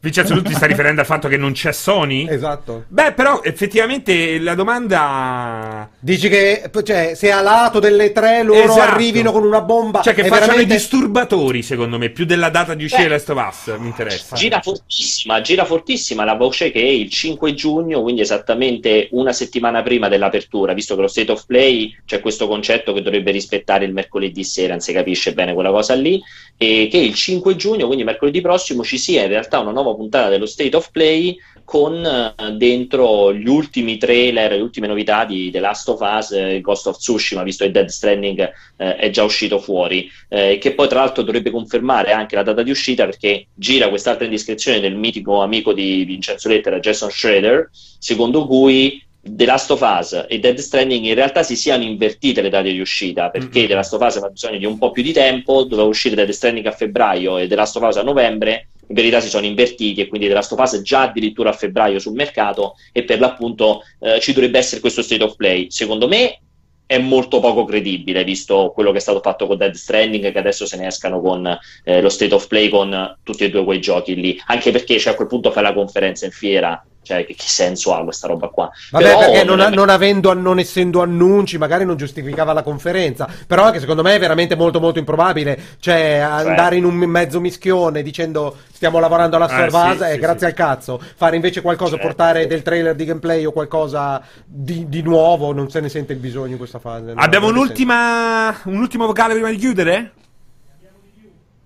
Speaker 1: Vincenzo, tu ti stai riferendo al fatto che non c'è Sony?
Speaker 5: Esatto.
Speaker 1: Beh, però effettivamente la domanda...
Speaker 5: Dici che cioè, se a lato delle tre loro
Speaker 1: Esatto.
Speaker 5: arrivino con una bomba.
Speaker 1: Cioè che
Speaker 5: è
Speaker 1: facciano
Speaker 5: veramente-
Speaker 1: i disturbatori, secondo me, più della data di uscita di Last of Us, mi interessa.
Speaker 4: Gira fortissima, gira fortissima la voce che il 5 giugno, quindi esattamente una settimana prima dell'apertura, visto che lo State of Play c'è questo concetto che dovrebbe rispettare il mercoledì sera, non si capisce bene quella cosa lì, e che il 5 giugno, quindi mercoledì prossimo, ci sia in realtà una nuova puntata dello State of Play con eh, dentro gli ultimi trailer, le ultime novità di The Last of Us, eh, Ghost of Tsushima, visto che Dead Stranding eh, è già uscito fuori, eh, che poi tra l'altro dovrebbe confermare anche la data di uscita perché gira quest'altra indiscrezione del mitico amico di Vincenzo Lettera, Jason Schrader, secondo cui The Last of Us e Dead Stranding in realtà si siano invertite le date di uscita perché
Speaker 1: Mhm.
Speaker 4: The Last of Us aveva bisogno di un po' più di tempo, doveva uscire Dead Stranding a febbraio e The Last of Us a novembre, in verità si sono invertiti e quindi The Last of Us è già addirittura a febbraio sul mercato e per l'appunto eh, ci dovrebbe essere questo state of play. Secondo me è molto poco credibile visto quello che è stato fatto con Dead Stranding che adesso se ne escano con eh, lo state of play con tutti e due quei giochi lì anche perché cioè, a quel punto fai la conferenza in fiera cioè che, che senso ha questa roba qua
Speaker 5: Vabbè,
Speaker 4: Però
Speaker 5: perché non, non avendo, non essendo annunci, magari non giustificava la conferenza. Però anche secondo me è veramente molto molto improbabile. Cioè, andare in un mezzo mischione dicendo stiamo lavorando alla
Speaker 1: Eh,
Speaker 5: Star
Speaker 1: sì,
Speaker 5: e grazie
Speaker 1: sì.
Speaker 5: al cazzo. Fare invece qualcosa,
Speaker 4: Certo.
Speaker 5: portare del trailer di gameplay o qualcosa di, di nuovo, non se ne sente il bisogno in questa fase. No,
Speaker 1: Abbiamo un'ultima. un ultimo vocale prima di chiudere?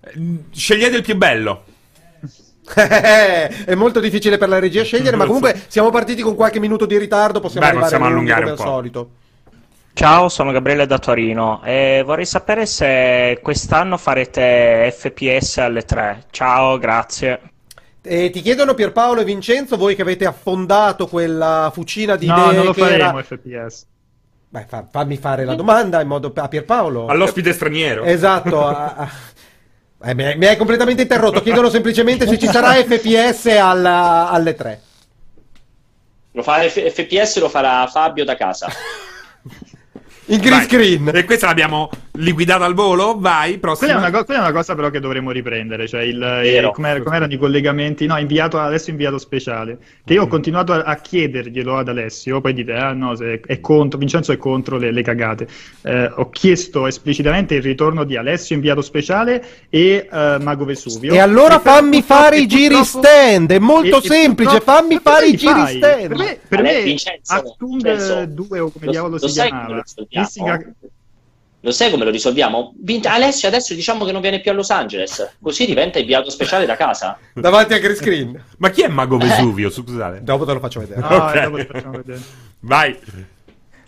Speaker 1: Eh, Scegliete il più bello.
Speaker 5: è molto difficile per la regia scegliere, ma comunque siamo partiti con qualche minuto di ritardo, possiamo
Speaker 1: Beh,
Speaker 5: arrivare
Speaker 1: possiamo allungare
Speaker 5: come
Speaker 1: un
Speaker 5: al
Speaker 1: po'.
Speaker 5: solito.
Speaker 10: Ciao, sono Gabriele da Torino e vorrei sapere se quest'anno farete FPS alle 3. Ciao, grazie.
Speaker 5: E ti chiedono Pierpaolo e Vincenzo, voi che avete affondato quella fucina di
Speaker 3: No,
Speaker 5: idee
Speaker 3: non lo faremo
Speaker 5: era...
Speaker 3: FPS.
Speaker 5: Beh, fa- fammi fare la domanda in modo a Pierpaolo.
Speaker 1: All'ospite straniero.
Speaker 5: Esatto. a- a- Eh, mi, hai, mi hai completamente interrotto. Chiedono semplicemente se ci sarà FPS alla- alle 3.
Speaker 4: lo fa F- FPS lo farà Fabio da casa
Speaker 5: In green
Speaker 1: Vai.
Speaker 5: screen.
Speaker 1: E questa l'abbiamo liquidata al volo. Vai, prossima.
Speaker 3: Quella è, una co- quella è una cosa però che dovremmo riprendere, cioè il,
Speaker 4: Vero.
Speaker 3: il- com'era- com'erano i collegamenti, no, inviato, adesso inviato speciale, che io ho continuato a, a chiederglielo ad Alessio, poi dite, ah no, se è contro, Vincenzo è contro le, le cagate. Eh, ho chiesto esplicitamente il ritorno di Alessio inviato speciale e eh, Mago Vesuvio.
Speaker 5: E allora
Speaker 3: però
Speaker 5: fammi fare
Speaker 3: e
Speaker 5: i giri stand. È molto
Speaker 3: e- e
Speaker 5: semplice.
Speaker 3: purtroppo-
Speaker 5: Fammi fare i giri
Speaker 3: fai?
Speaker 5: stand.
Speaker 3: Per me, per me
Speaker 4: Vincenzo, Vincenzo,
Speaker 3: 2 o come
Speaker 4: lo-
Speaker 3: diavolo
Speaker 4: lo
Speaker 3: si
Speaker 4: come
Speaker 3: chiamava.
Speaker 4: Lo Lo sai come lo risolviamo? Alessio adesso diciamo che non viene più a Los Angeles, così diventa inviato speciale da casa.
Speaker 5: Davanti a green screen.
Speaker 1: Ma chi è Mago Vesuvio? Scusate.
Speaker 5: Dopo te lo faccio vedere.
Speaker 3: No,
Speaker 1: Ok.
Speaker 3: eh, dopo ti facciamo vedere.
Speaker 1: Vai.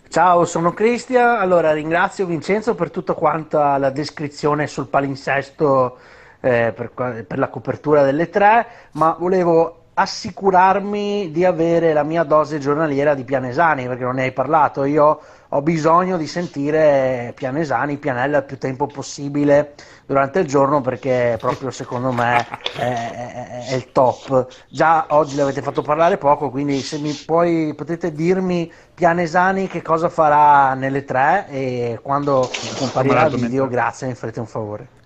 Speaker 11: Ciao, sono Cristian. Allora, ringrazio Vincenzo per tutta quanta la descrizione sul palinsesto eh, per, per la copertura delle tre, ma volevo assicurarmi di avere la mia dose giornaliera di Pianesani, perché non ne hai parlato. Io ho bisogno di sentire Pianesani, Pianella il più tempo possibile durante il giorno perché proprio secondo me è, è- è il top. Già oggi l'avete fatto parlare poco, quindi se mi puoi, potete dirmi Pianesani che cosa farà nelle tre e quando comparirà il video, grazie, mi farete un favore.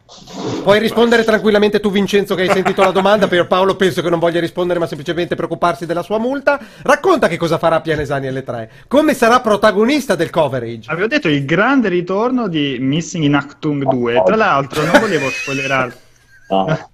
Speaker 5: Puoi rispondere tranquillamente tu, Vincenzo, che hai sentito la domanda. Per Paolo penso che non voglia rispondere, ma semplicemente preoccuparsi della sua multa. Racconta che cosa farà Pianesani alle 3. Come sarà protagonista del coverage.
Speaker 3: Avevo detto il grande ritorno di Missing in Actung 2. Tra l'altro, non volevo spoilerarla.
Speaker 4: No.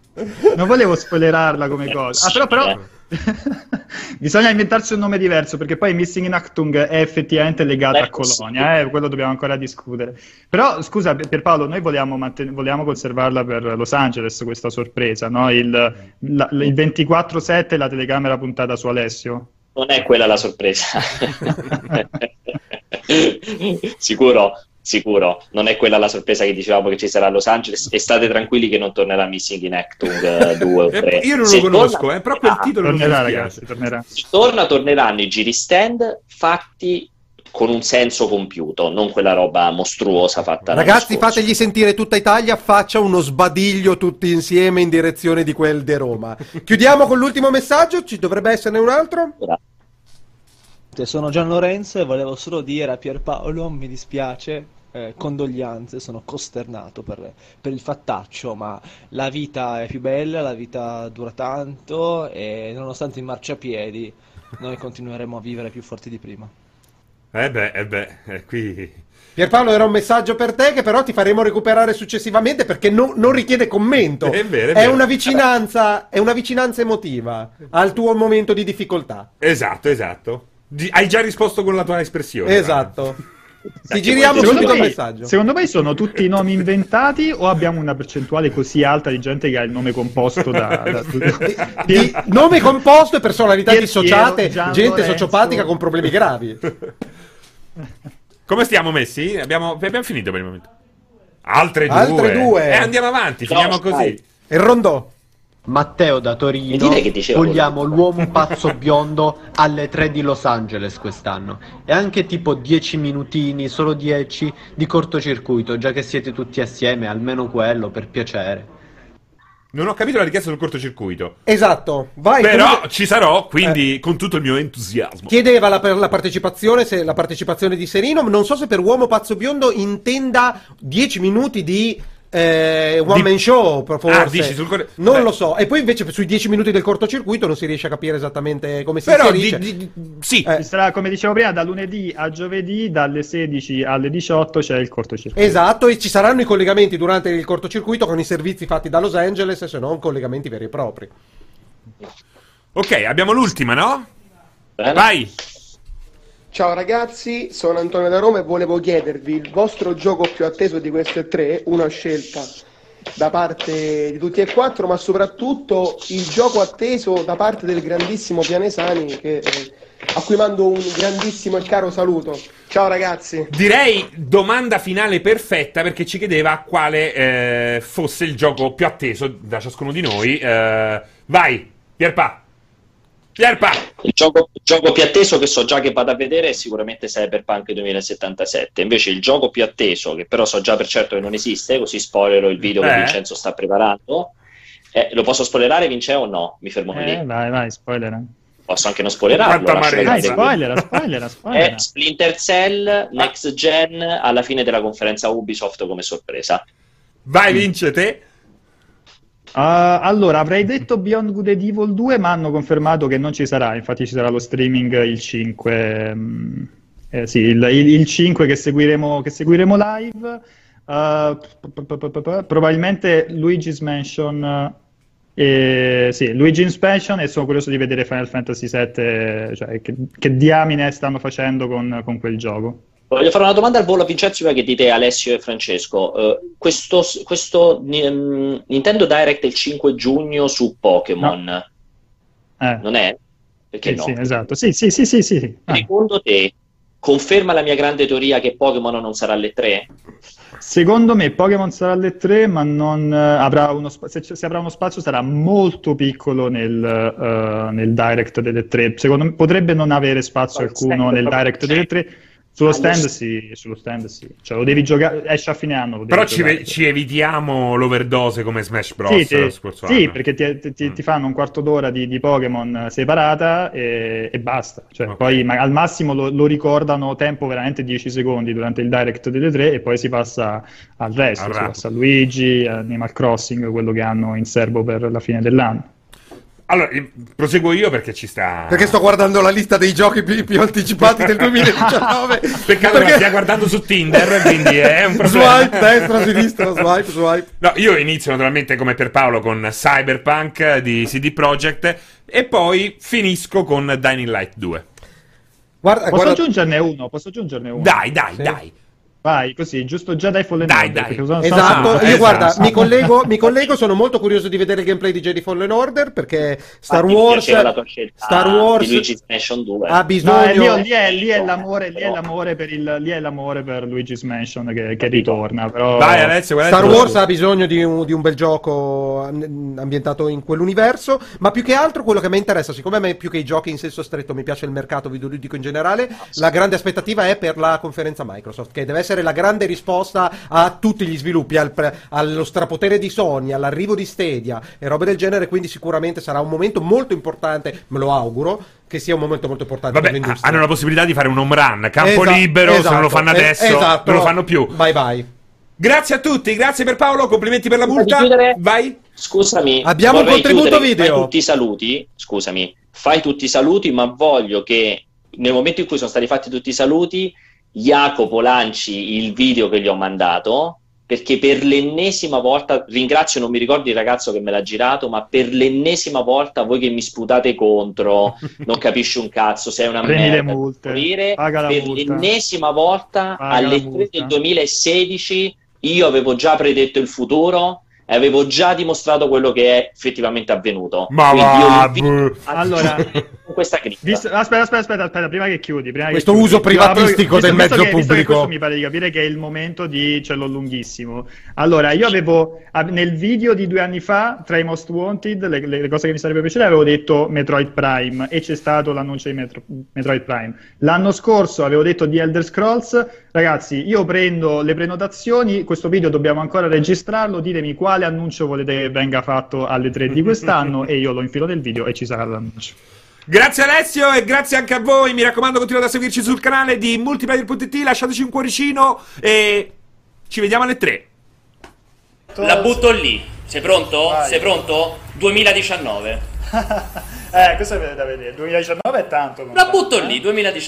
Speaker 3: Non volevo spoilerarla come cosa. Ah, però, però...
Speaker 4: Eh.
Speaker 3: Bisogna inventarsi un nome diverso perché poi Missing in Actung è effettivamente legato
Speaker 4: Beh,
Speaker 3: a Colonia, eh, quello dobbiamo ancora discutere. Però scusa per Paolo, noi vogliamo, manten- vogliamo conservarla per Los Angeles questa sorpresa, no? Il, la- il 24-7 la telecamera puntata su Alessio.
Speaker 4: Non è quella la sorpresa. sicuro, sicuro. Non è quella la sorpresa che dicevamo che ci sarà a Los Angeles. E state tranquilli che non tornerà Missing in Actung 2 o 3.
Speaker 1: Eh, io non lo conosco, eh, però quel titolo non mi
Speaker 3: Tornerà, ragazzi, tornerà.
Speaker 4: Se torna, torneranno i giri stand fatti con un senso compiuto, non quella roba mostruosa fatta
Speaker 5: Ragazzi, fategli sentire tutta Italia, faccia uno sbadiglio tutti insieme in direzione di quel de Roma. Chiudiamo con l'ultimo messaggio, ci dovrebbe esserne un altro?
Speaker 12: Sono Gian Lorenzo e volevo solo dire a Pierpaolo, mi dispiace, eh, condoglianze, sono costernato per, per il fattaccio, ma la vita è più bella, la vita dura tanto e nonostante i marciapiedi noi continueremo a vivere più forti di prima.
Speaker 1: Eh beh, eh beh, eh, qui...
Speaker 5: Pierpaolo era un messaggio per te che però ti faremo recuperare successivamente perché no- non richiede commento.
Speaker 1: È vero, è
Speaker 5: È una vicinanza, è una vicinanza emotiva al tuo momento di difficoltà.
Speaker 1: Esatto, esatto. Di- hai già risposto con la tua espressione.
Speaker 5: Esatto. Ti giriamo
Speaker 3: Secondo
Speaker 5: subito il
Speaker 3: me-
Speaker 5: messaggio.
Speaker 3: Secondo me sono tutti nomi inventati o abbiamo una percentuale così alta di gente che ha il nome composto da... da-
Speaker 5: Di nome composto e personalità
Speaker 3: Pier
Speaker 5: dissociate,
Speaker 3: Piero, Gian
Speaker 5: gente
Speaker 3: Lorenzo.
Speaker 5: sociopatica con problemi gravi.
Speaker 1: Come stiamo messi? Abbiamo, abbiamo finito per il momento. Altre due.
Speaker 5: Altre due.
Speaker 1: E andiamo avanti,
Speaker 4: No,
Speaker 1: finiamo
Speaker 4: dai.
Speaker 1: così.
Speaker 5: E Rondò.
Speaker 13: Matteo da Torino, vogliamo l'uomo pazzo biondo alle 3 di Los Angeles quest'anno e anche tipo 10 minutini, solo 10 di cortocircuito, già che siete tutti assieme, almeno quello per piacere.
Speaker 1: Non ho capito la richiesta sul cortocircuito.
Speaker 5: Esatto, vai.
Speaker 1: Però
Speaker 5: comunque-
Speaker 1: ci sarò, quindi con tutto il mio entusiasmo.
Speaker 5: Chiedeva la, la partecipazione, se la partecipazione di Serino, non so se per uomo pazzo biondo intenda 10 minuti di eh, one
Speaker 1: Di-
Speaker 5: man show, forse.
Speaker 1: Ah, dici sul
Speaker 5: Non
Speaker 1: Beh.
Speaker 5: lo so. E poi invece sui 10 minuti del cortocircuito non si riesce a capire esattamente come si
Speaker 1: Però di- di- di- sì,
Speaker 5: Eh.
Speaker 3: Ci sarà, come dicevo prima, da lunedì a giovedì, dalle 16 alle 18 c'è il cortocircuito.
Speaker 5: Esatto, e ci saranno i collegamenti durante il cortocircuito con i servizi fatti da Los Angeles, se non collegamenti veri e propri.
Speaker 1: Ok, abbiamo l'ultima, no?
Speaker 4: Bene.
Speaker 1: Vai.
Speaker 14: Ciao ragazzi, sono Antonio da Roma e volevo chiedervi il vostro gioco più atteso di queste tre, una scelta da parte di tutti e quattro, ma soprattutto il gioco atteso da parte del grandissimo Pianesani che, eh, a cui mando un grandissimo e caro saluto. Ciao ragazzi.
Speaker 1: Direi domanda finale perfetta perché ci chiedeva quale eh, fosse il gioco più atteso da ciascuno di noi. Eh, vai, Pierpa. Pierpa.
Speaker 4: Il gioco, il gioco più atteso che so già che vado a vedere è sicuramente Cyberpunk 2077. Invece il gioco più atteso, che però so già per certo che non esiste, così spoilerò il video che
Speaker 1: Eh.
Speaker 4: Vincenzo sta preparando. Eh, lo posso spoilerare, Vince, o no? Mi fermo lì.
Speaker 3: Eh, vai, vai, spoiler.
Speaker 4: Posso anche non spoilerarlo.
Speaker 3: Dai,
Speaker 4: vedere.
Speaker 3: spoiler, spoiler, spoiler.
Speaker 4: È Splinter Cell Next Gen alla fine della conferenza Ubisoft come sorpresa.
Speaker 1: Vai, vince te.
Speaker 3: Uh, allora, avrei detto Beyond Good and Evil 2, ma hanno confermato che non ci sarà. Infatti, ci sarà lo streaming il 5. mm, eh, sì, il, il- il 5 che seguiremo, che seguiremo live. Uh, probabilmente Luigi's Mansion. eh, sì, Luigi's Mansion e sono curioso di vedere Final Fantasy VII, cioè che, che diamine stanno facendo con, con quel gioco.
Speaker 4: Voglio fare una domanda al volo a Vincenzo prima che dite Alessio e Francesco. Eh, questo questo, mm, Nintendo Direct il 5 giugno su Pokémon
Speaker 3: Eh,
Speaker 4: non è? Perché
Speaker 3: sì,
Speaker 4: no?
Speaker 3: sì, esatto. Sì, sì, sì, sì, sì. Ah.
Speaker 4: Secondo te conferma la mia grande teoria che Pokémon non sarà alle 3?
Speaker 3: Secondo me Pokémon sarà alle 3, ma non eh, avrà uno spa- se, se avrà uno spazio sarà molto piccolo nel, eh, nel direct delle 3. Secondo me potrebbe non avere spazio alcuno nel direct delle 3. Sullo stand sì, sullo stand sì. Cioè lo devi giocare, esce a fine anno.
Speaker 1: Però ci, ve- ci evitiamo l'overdose come Smash Bros.
Speaker 3: Sì,
Speaker 1: scorso
Speaker 3: sì, perché ti, ti-
Speaker 1: Mm.
Speaker 3: ti fanno un quarto d'ora di, di Pokémon separata e, e basta. Cioè,
Speaker 1: Ok.
Speaker 3: Poi ma- al massimo lo, lo ricordano tempo veramente 10 secondi durante il direct delle tre e poi si passa al resto.
Speaker 1: Al
Speaker 3: si passa a Luigi, Animal Crossing, quello che hanno in serbo per la fine dell'anno.
Speaker 1: Allora, proseguo io perché ci sta.
Speaker 5: Perché sto guardando la lista dei giochi più, più anticipati del 2019.
Speaker 1: Peccato che la stia guardando su Tinder, quindi è un problema.
Speaker 5: Swipe, destra, sinistra, swipe, swipe.
Speaker 1: No, io inizio naturalmente come per Paolo con Cyberpunk di CD Projekt e poi finisco con Dying Light 2.
Speaker 5: Guarda,
Speaker 3: Posso
Speaker 5: guarda-
Speaker 3: aggiungerne uno? Posso aggiungerne uno?
Speaker 1: Dai, dai,
Speaker 5: Sì.
Speaker 1: dai.
Speaker 3: Vai, così, giusto Jedi Fallen
Speaker 1: Dai,
Speaker 3: Order,
Speaker 1: dai.
Speaker 3: sono-
Speaker 5: Esatto,
Speaker 3: sono-
Speaker 5: io
Speaker 1: esatto.
Speaker 5: guarda, mi collego, mi collego, sono molto curioso di vedere il gameplay di Jedi Fallen Order perché Star
Speaker 4: Ah, mi
Speaker 5: Wars, Star
Speaker 4: di
Speaker 5: Wars
Speaker 4: Luigi's Mansion 2.
Speaker 5: ha
Speaker 3: No,
Speaker 5: bisogno...
Speaker 3: lì, lì è, lì è l'amore, lì è l'amore per il, lì è l'amore per Luigi's Mansion che, che ritorna, però...
Speaker 1: Vai, Alessio, guarda
Speaker 5: Star. Wars ha bisogno di un, di un bel gioco ambientato in quell'universo, ma più che altro quello che mi interessa, siccome a me più che i giochi in senso stretto mi piace il mercato videoludico in generale, la grande aspettativa è per la conferenza Microsoft, che deve essere la grande risposta a tutti gli sviluppi, al pre- allo strapotere di Sony, all'arrivo di Stadia e robe del genere, quindi sicuramente sarà un momento molto importante, me lo auguro, che sia un momento molto importante
Speaker 1: Vabbè,
Speaker 5: per l'industria.
Speaker 1: hanno la possibilità di fare un home run, campo
Speaker 5: Esatto,
Speaker 1: libero, se non
Speaker 5: esatto,
Speaker 1: lo fanno
Speaker 5: eh,
Speaker 1: adesso,
Speaker 5: esatto.
Speaker 1: non lo fanno più.
Speaker 5: Bye bye.
Speaker 1: Grazie a tutti, grazie per Paolo, complimenti per la multa.
Speaker 4: chiudere-
Speaker 1: Vai.
Speaker 4: Scusami,
Speaker 5: Abbiamo un contributo
Speaker 4: chiudere,
Speaker 5: video.
Speaker 4: Fai tutti i saluti, scusami, fai tutti i saluti, ma voglio che nel momento in cui sono stati fatti tutti i saluti, Jacopo lanci il video che gli ho mandato, perché per l'ennesima volta, ringrazio, non mi ricordo il ragazzo che me l'ha girato, ma per l'ennesima volta voi che mi sputate contro, non capisci un cazzo, sei una
Speaker 3: Prendi le
Speaker 4: merda,
Speaker 3: multe,
Speaker 4: morire,
Speaker 3: paga la
Speaker 4: per
Speaker 3: multa.
Speaker 4: l'ennesima volta
Speaker 3: Paga
Speaker 4: alle
Speaker 3: la
Speaker 4: 3
Speaker 3: multa.
Speaker 4: del 2016 io avevo già predetto il futuro e avevo già dimostrato quello che è effettivamente avvenuto.
Speaker 1: Ma
Speaker 4: Quindi io
Speaker 1: va,
Speaker 4: a-
Speaker 3: Allora,
Speaker 4: questa crisi.
Speaker 3: Visto- aspetta, aspetta, aspetta, aspetta, prima che chiudi. Prima che
Speaker 5: Questo
Speaker 3: chiudi.
Speaker 5: uso privatistico
Speaker 3: apro-
Speaker 5: del
Speaker 3: visto- visto
Speaker 5: mezzo
Speaker 3: che- visto che
Speaker 5: pubblico.
Speaker 3: questo mi pare di capire che è il momento di ce l'ho lunghissimo. Allora, io avevo nel video di due anni fa, tra i most wanted, le, le cose che mi sarebbe piaciute, avevo detto Metroid Prime e c'è stato l'annuncio di Metro- Metroid Prime. L'anno scorso avevo detto di Elder Scrolls. Ragazzi, io prendo le prenotazioni, questo video dobbiamo ancora registrarlo, ditemi quale annuncio volete che venga fatto alle 3 di quest'anno e io lo infilo nel video e ci sarà l'annuncio.
Speaker 1: Grazie Alessio e grazie anche a voi. Mi raccomando, continuate a seguirci sul canale di multiplayer.it. Lasciateci un cuoricino e ci vediamo alle 3.
Speaker 15: La butto lì. Sei pronto?
Speaker 3: Vai.
Speaker 15: Sei pronto? 2019.
Speaker 3: eh, questo è da vedere. 2019 è tanto.
Speaker 15: La butto lì, 2019.